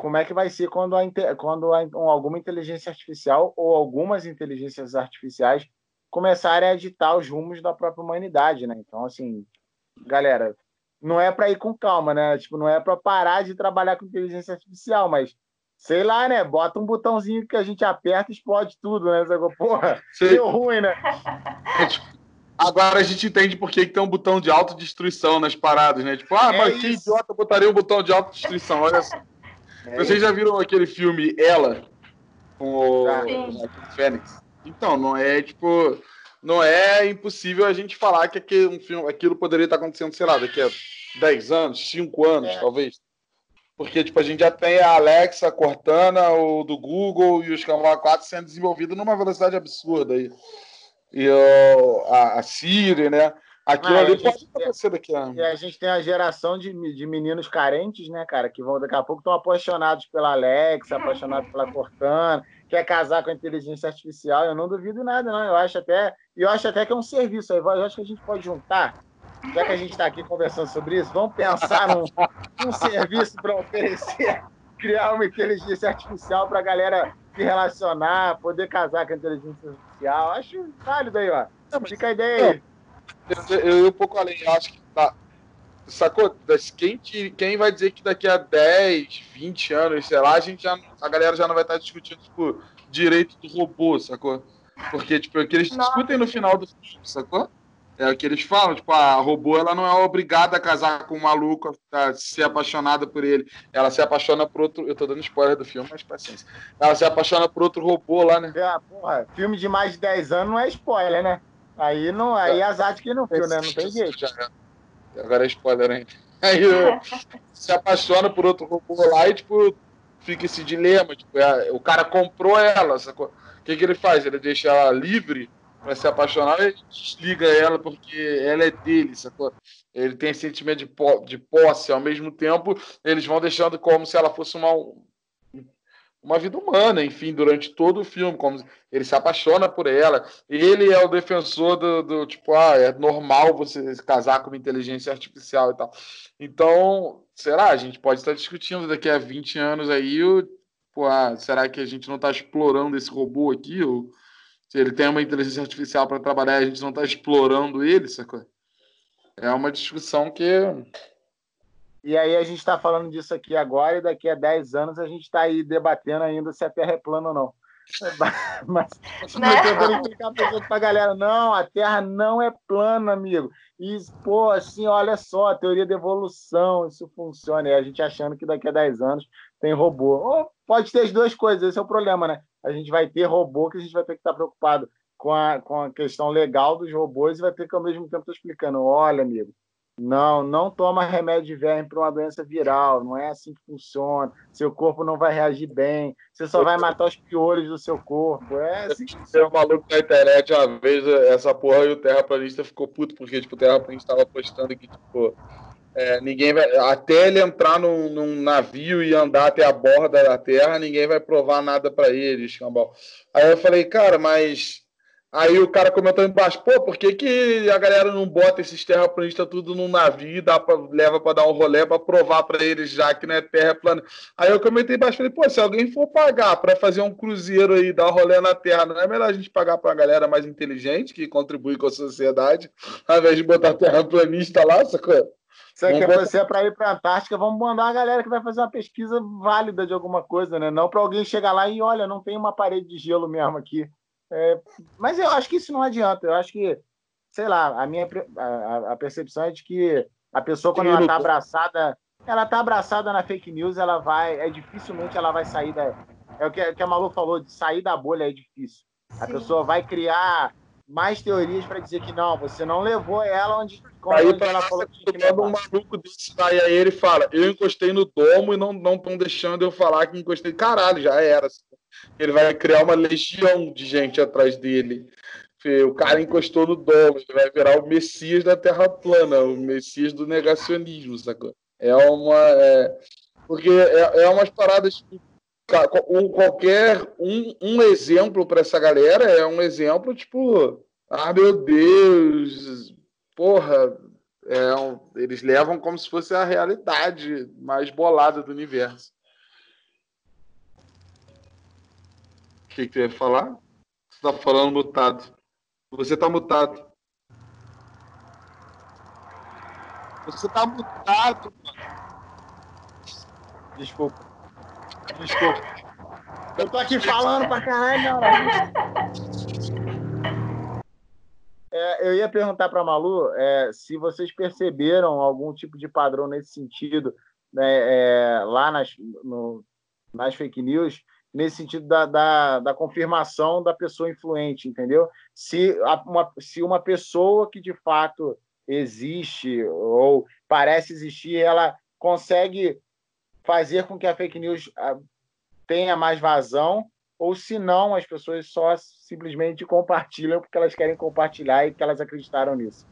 como é que vai ser quando, a, quando a, alguma inteligência artificial ou algumas inteligências artificiais começarem a editar os rumos da própria humanidade, né? Então, assim, galera, não é para ir com calma, né? Tipo, não é para parar de trabalhar com inteligência artificial, mas sei lá, né? Bota um botãozinho que a gente aperta e explode tudo, né? Porra, deu ruim, né? Agora a gente entende por que, que tem um botão de autodestruição nas paradas, né? Tipo, ah, é mas isso. que idiota botaria um botão de autodestruição? Olha só. É Vocês já viram aquele filme Ela? Com o, o Fênix? Então, não é tipo. Não é impossível a gente falar que aquele, um filme, aquilo poderia estar acontecendo, sei lá, daqui a 10 anos, 5 anos, é. talvez. Porque, tipo, a gente já tem a Alexa, a Cortana, o do Google e os Canva 4 sendo desenvolvido numa velocidade absurda aí. e o, a, a Siri, né? Aquilo ah, ali pode acontecer daqui a E a gente tem a geração de, de meninos carentes, né, cara, que vão daqui a pouco estão apaixonados pela Alexa, apaixonados pela Cortana, quer casar com a inteligência artificial. Eu não duvido nada, não. Eu acho até, eu acho até que é um serviço. Eu acho que a gente pode juntar, já que a gente está aqui conversando sobre isso, vamos pensar num, num serviço para oferecer, criar uma inteligência artificial para a galera se relacionar, poder casar com a inteligência artificial. Acho válido aí, ó. Fica a ideia aí. Eu, eu, eu um pouco além, eu acho que tá, sacou? Quem, quem vai dizer que daqui a 10, 20 anos, sei lá, a gente já, a galera já não vai estar discutindo, tipo, direito do robô, sacou? Porque, tipo, é o que eles Nossa. discutem no final do filme, sacou? É o que eles falam, tipo, a robô ela não é obrigada a casar com um maluco, a ser apaixonada por ele. Ela se apaixona por outro. Eu tô dando spoiler do filme, mas paciência. Ela se apaixona por outro robô lá, né? É, porra, filme de mais de 10 anos não é spoiler, né? Aí não, aí azar de quem não viu, né? Não tem jeito. Agora é spoiler ainda. Aí se apaixona por outro robô lá e, tipo, fica esse dilema. Tipo, é, o cara comprou ela, sacou? O que, que ele faz? Ele deixa ela livre para se apaixonar e desliga ela porque ela é dele, sacou? Ele tem sentimento de, po de posse, ao mesmo tempo eles vão deixando como se ela fosse uma, uma vida humana, enfim, durante todo o filme, como ele se apaixona por ela. Ele é o defensor do, do, tipo, ah, é normal você se casar com uma inteligência artificial e tal. Então, será? A gente pode estar discutindo daqui a 20 anos aí, o, pô, ah, será que a gente não está explorando esse robô aqui? Ou se ele tem uma inteligência artificial para trabalhar, a gente não está explorando ele, sacou? É uma discussão que e aí a gente está falando disso aqui agora e daqui a 10 anos a gente está aí debatendo ainda se a Terra é plana ou não. Mas, né? tentando explicar para a galera, não, a Terra não é plana, amigo. E, pô, assim, olha só, a teoria da evolução, isso funciona. E a gente achando que daqui a 10 anos tem robô. Ou pode ter as duas coisas, esse é o problema, né? A gente vai ter robô que a gente vai ter que estar preocupado com a, com a questão legal dos robôs e vai ter que, ao mesmo tempo, estar explicando: olha, amigo, não, não toma remédio de verme para uma doença viral. Não é assim que funciona. Seu corpo não vai reagir bem. Você só vai matar os piolhos do seu corpo. É assim que funciona. um maluco na internet uma vez, essa porra, e o terraplanista ficou puto, porque tipo, o terraplanista estava postando que, tipo, é, ninguém vai. Até ele entrar num, num, navio e andar até a borda da terra, ninguém vai provar nada para ele, escambau. Aí eu falei, cara, mas Aí o cara comentou embaixo, pô, por que, que a galera não bota esses terraplanistas tudo num navio e dá pra, leva para dar um rolê para provar para eles já que não é terra plana? Aí eu comentei embaixo, falei, pô, se alguém for pagar para fazer um cruzeiro aí, dar um rolê na terra, não é melhor a gente pagar pra galera mais inteligente, que contribui com a sociedade, ao invés de botar terraplanista lá, sacou? Se é que você é para ir para a Antártica, vamos mandar uma galera que vai fazer uma pesquisa válida de alguma coisa, né? Não para alguém chegar lá e olha, não tem uma parede de gelo mesmo aqui. É, mas eu acho que isso não adianta. Eu acho que, sei lá, a minha a, a percepção é de que a pessoa, quando ela está abraçada, ela está abraçada na fake news, ela vai. É dificilmente ela vai sair da. É o que, que a Malu falou, de sair da bolha é difícil. A pessoa vai criar mais teorias para dizer que não, você não levou ela onde, aí, onde ela falou que que um maluco desse daí, aí ele fala, eu encostei no domo e não estão deixando eu falar que encostei. Caralho, já era. Ele vai criar uma legião de gente atrás dele. O cara encostou no domo, ele vai virar o Messias da Terra plana, o Messias do negacionismo, sacou? É uma. É, porque é, é umas paradas. Um, qualquer um, um exemplo para essa galera é um exemplo tipo. Ah, meu Deus! Porra! É, eles levam como se fosse a realidade mais bolada do universo. O que, que tu ia falar? Você tá falando mutado. Você tá mutado. Você tá mutado, mano. Desculpa. Desculpa. Eu tô aqui falando pra caralho, não. É, eu ia perguntar para Malu é, se vocês perceberam algum tipo de padrão nesse sentido né, é, lá nas, no, nas fake news nesse sentido da, da, da, confirmação da pessoa influente, entendeu? Se uma, se uma pessoa que de fato existe ou parece existir, ela consegue fazer com que a fake news tenha mais vazão, ou se não, as pessoas só simplesmente compartilham porque elas querem compartilhar e que elas acreditaram nisso.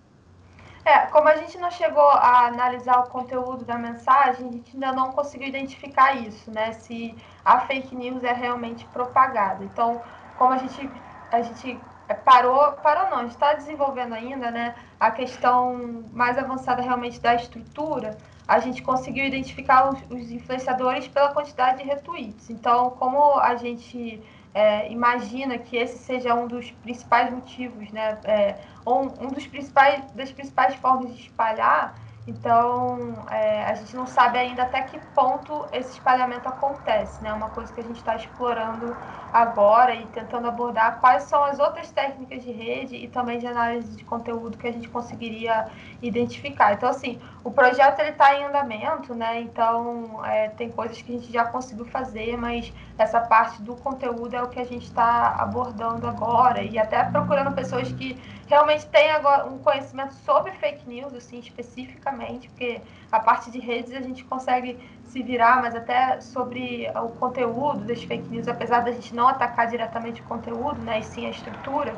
É, como a gente não chegou a analisar o conteúdo da mensagem, a gente ainda não conseguiu identificar isso, né? Se a fake news é realmente propagada. Então, como a gente, a gente parou, parou não, está desenvolvendo ainda, né? A questão mais avançada realmente da estrutura, a gente conseguiu identificar os, os influenciadores pela quantidade de retweets. Então, como a gente é, imagina que esse seja um dos principais motivos, né? É, um, um dos principais das principais formas de espalhar então, é, a gente não sabe ainda até que ponto esse espalhamento acontece, né? Uma coisa que a gente está explorando agora e tentando abordar quais são as outras técnicas de rede e também de análise de conteúdo que a gente conseguiria identificar. Então, assim, o projeto está em andamento, né? Então, é, tem coisas que a gente já conseguiu fazer, mas essa parte do conteúdo é o que a gente está abordando agora e até procurando pessoas que realmente têm agora um conhecimento sobre fake news, assim, especificamente, porque a parte de redes a gente consegue se virar, mas até sobre o conteúdo das fake news, apesar da gente não atacar diretamente o conteúdo, né, e sim a estrutura,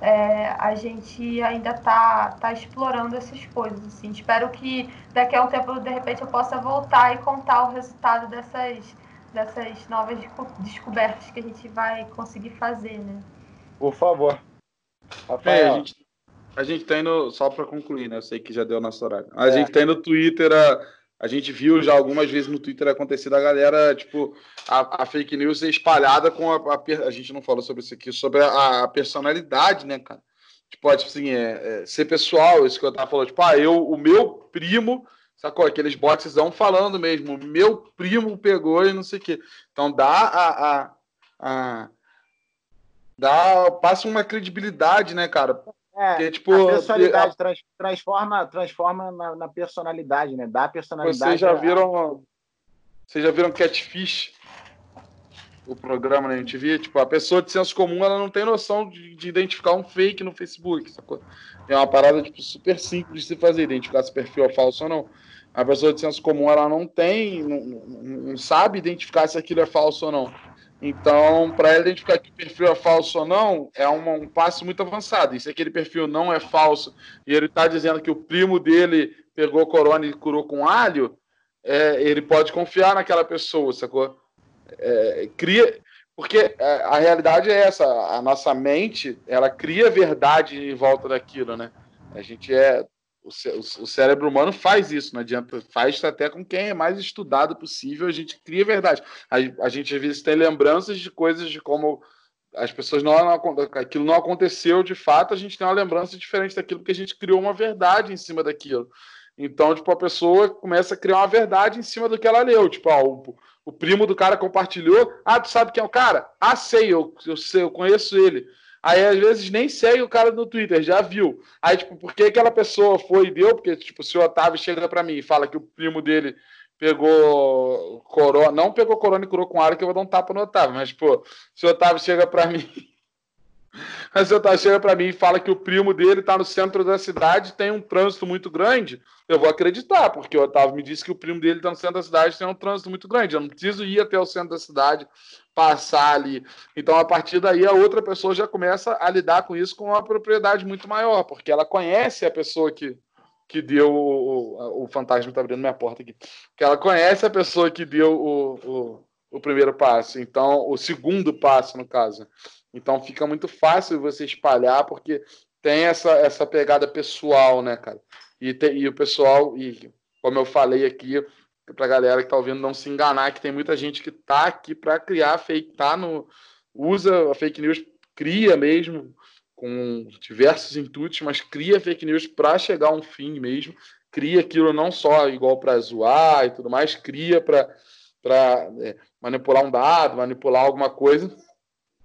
é, a gente ainda está tá explorando essas coisas. Assim. Espero que daqui a um tempo, de repente, eu possa voltar e contar o resultado dessas, dessas novas descobertas que a gente vai conseguir fazer. Né? Por favor. Rafael. É, a gente, a gente tá indo, só para concluir, né? Eu sei que já deu nosso horário. A é. gente tá indo no Twitter, a, a gente viu já algumas vezes no Twitter acontecer da galera, tipo, a, a fake news espalhada com a, a, a. gente não falou sobre isso aqui, sobre a, a personalidade, né, cara? Tipo, tipo assim, é, é, ser pessoal, isso que eu tava falando, tipo, ah, eu, o meu primo, sacou? Aqueles botzão falando mesmo, meu primo pegou e não sei o quê. Então dá a, a, a dá, passa uma credibilidade, né, cara? É, Porque, tipo, a personalidade a... transforma, transforma na, na, personalidade, né? Dá personalidade. Vocês já viram, vocês já viram Catfish? O programa na MTV, tipo, a pessoa de senso comum, ela não tem noção de, de identificar um fake no Facebook, sacou? É uma parada, tipo, super simples de se fazer, identificar se perfil é falso ou não. A pessoa de senso comum, ela não tem, não, não sabe identificar se aquilo é falso ou não. Então, para ela identificar que o perfil é falso ou não, é um passo muito avançado. E se aquele perfil não é falso e ele está dizendo que o primo dele pegou corona e curou com alho, é, ele pode confiar naquela pessoa, sacou? É, cria, porque é, a realidade é essa, a nossa mente, ela cria verdade em volta daquilo, né? A gente é o, cérebro humano faz isso, não adianta, faz até com quem é mais estudado possível, a gente cria verdade. A, gente às vezes tem lembranças de coisas de como as pessoas não, aquilo não aconteceu de fato, a gente tem uma lembrança diferente daquilo porque a gente criou uma verdade em cima daquilo. Então, tipo, a pessoa começa a criar uma verdade em cima do que ela leu. Tipo, ó, o, o primo do cara compartilhou. Ah, tu sabe quem é o cara? Ah, sei, eu, eu sei, eu conheço ele. Aí, às vezes, nem segue o cara no Twitter, já viu. Aí, tipo, por que aquela pessoa foi e deu? Porque, tipo, se o Otávio chega para mim e fala que o primo dele pegou corona, não pegou corona e curou com ar, que eu vou dar um tapa no Otávio, mas, pô, se o Otávio chega para mim Mas o Otávio chega para mim e fala que o primo dele está no centro da cidade, tem um trânsito muito grande, eu vou acreditar, porque o Otávio me disse que o primo dele está no centro da cidade, tem um trânsito muito grande. Eu não preciso ir até o centro da cidade, passar ali. Então, a partir daí, a outra pessoa já começa a lidar com isso com uma propriedade muito maior, porque ela conhece a pessoa que, que deu o, o, o fantasma está abrindo minha porta aqui. Que ela conhece a pessoa que deu o, o, o primeiro passo, então o segundo passo no caso. Então fica muito fácil você espalhar, porque tem essa, essa pegada pessoal, né, cara? E, te, e o pessoal, e como eu falei aqui, pra galera que tá ouvindo não se enganar, que tem muita gente que tá aqui para criar fake, tá no. usa a fake news, cria mesmo, com diversos intuitos, mas cria fake news para chegar a um fim mesmo. Cria aquilo não só igual para zoar e tudo mais, cria para é, manipular um dado, manipular alguma coisa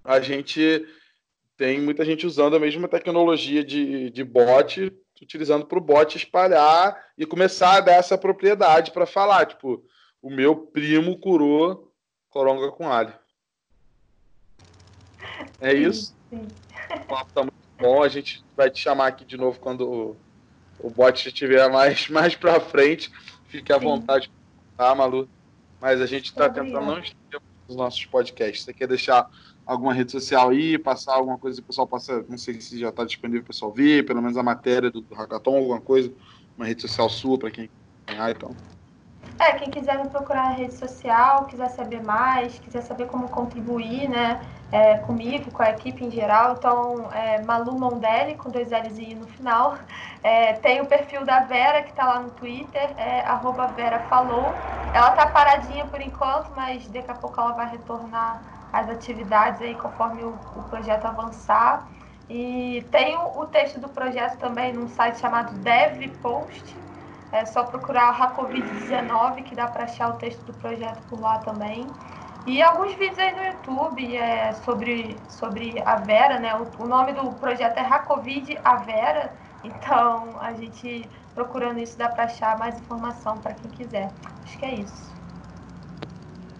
a gente tem muita gente usando a mesma tecnologia de, de bot, utilizando para o bot espalhar e começar a dar essa propriedade para falar. Tipo, o meu primo curou coronga com alho. É isso. Sim. O papo tá muito bom. A gente vai te chamar aqui de novo quando o, o bot estiver mais, mais para frente. Fique à sim. vontade, tá, Malu? Mas a gente está tentando não estender os nossos podcasts. Você quer deixar alguma rede social aí, passar alguma coisa o pessoal possa, não sei se já está disponível para o pessoal ver, pelo menos a matéria do, do Hackathon, alguma coisa, uma rede social sua para quem ganhar, então. É, quem quiser me procurar na rede social, quiser saber mais, quiser saber como contribuir, né, é, comigo, com a equipe em geral, então, é, Malu Mondelli, com dois L's e I no final. É, tem o perfil da Vera, que está lá no Twitter, é Vera Falou. Ela tá paradinha por enquanto, mas daqui a pouco ela vai retornar às atividades aí conforme o, o projeto avançar. E tem o, o texto do projeto também num site chamado DevPost, é só procurar o Racovid19, que dá para achar o texto do projeto por lá também. E alguns vídeos aí no YouTube é, sobre, sobre a Vera, né? O, o nome do projeto é Racovid a Vera. Então, a gente procurando isso dá para achar mais informação para quem quiser. Acho que é isso.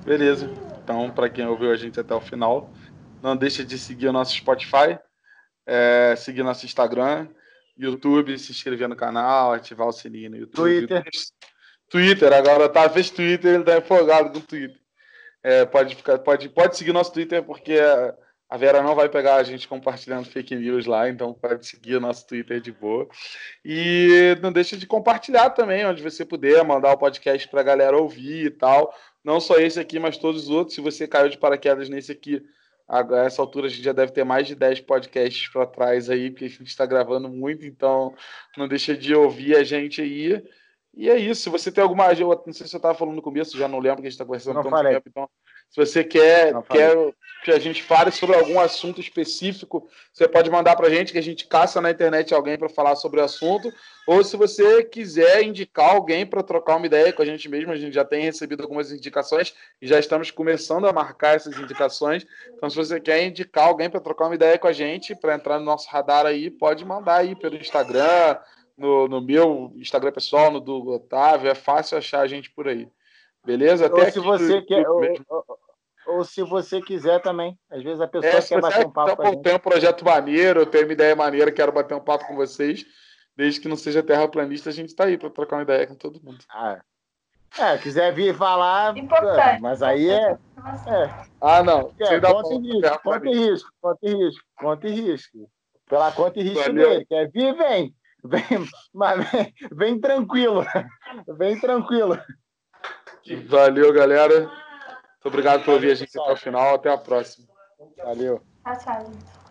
Beleza. Então, para quem ouviu a gente até o final, não deixe de seguir o nosso Spotify, é, seguir nosso Instagram YouTube, se inscrever no canal, ativar o sininho no YouTube. Twitter. Twitter, agora tá, fez Twitter, ele tá empolgado com o Twitter. É, pode, ficar, pode, pode seguir nosso Twitter, porque a Vera não vai pegar a gente compartilhando fake news lá, então pode seguir o nosso Twitter de boa. E não deixe de compartilhar também, onde você puder, mandar o podcast para a galera ouvir e tal. Não só esse aqui, mas todos os outros. Se você caiu de paraquedas nesse aqui, a essa altura a gente já deve ter mais de 10 podcasts para trás aí, porque a gente está gravando muito, então não deixa de ouvir a gente aí. E é isso. Se você tem alguma. Eu não sei se eu estava falando no começo, já não lembro que a gente está conversando não tanto falei. tempo. Então, se você quer, quer que a gente fale sobre algum assunto específico, você pode mandar para a gente, que a gente caça na internet alguém para falar sobre o assunto. Ou se você quiser indicar alguém para trocar uma ideia com a gente mesmo, a gente já tem recebido algumas indicações e já estamos começando a marcar essas indicações. Então, se você quer indicar alguém para trocar uma ideia com a gente, para entrar no nosso radar aí, pode mandar aí pelo Instagram no, no meu Instagram pessoal, no do Otávio, é fácil achar a gente por aí. Beleza? Até ou se você quer, ou, ou, ou, se você quiser também. Às vezes a pessoa é, quer bater um papo então, com a gente. Tem um projeto maneiro, eu tenho uma ideia maneira, quero bater um papo com vocês. Desde que não seja terraplanista, a gente está aí para trocar uma ideia com todo mundo. Ah, é, quiser vir falar, Importante. mas aí é, é. Ah, não. É, conta, em risco, conta em risco, conta em risco, conta em risco. Pela conta e risco Valeu. dele. Quer vir, vem. Vem, mas vem, vem tranquilo. Vem tranquilo. Valeu, galera. Muito obrigado por ouvir a gente até o final. Até a próxima. Valeu. Tchau, tchau.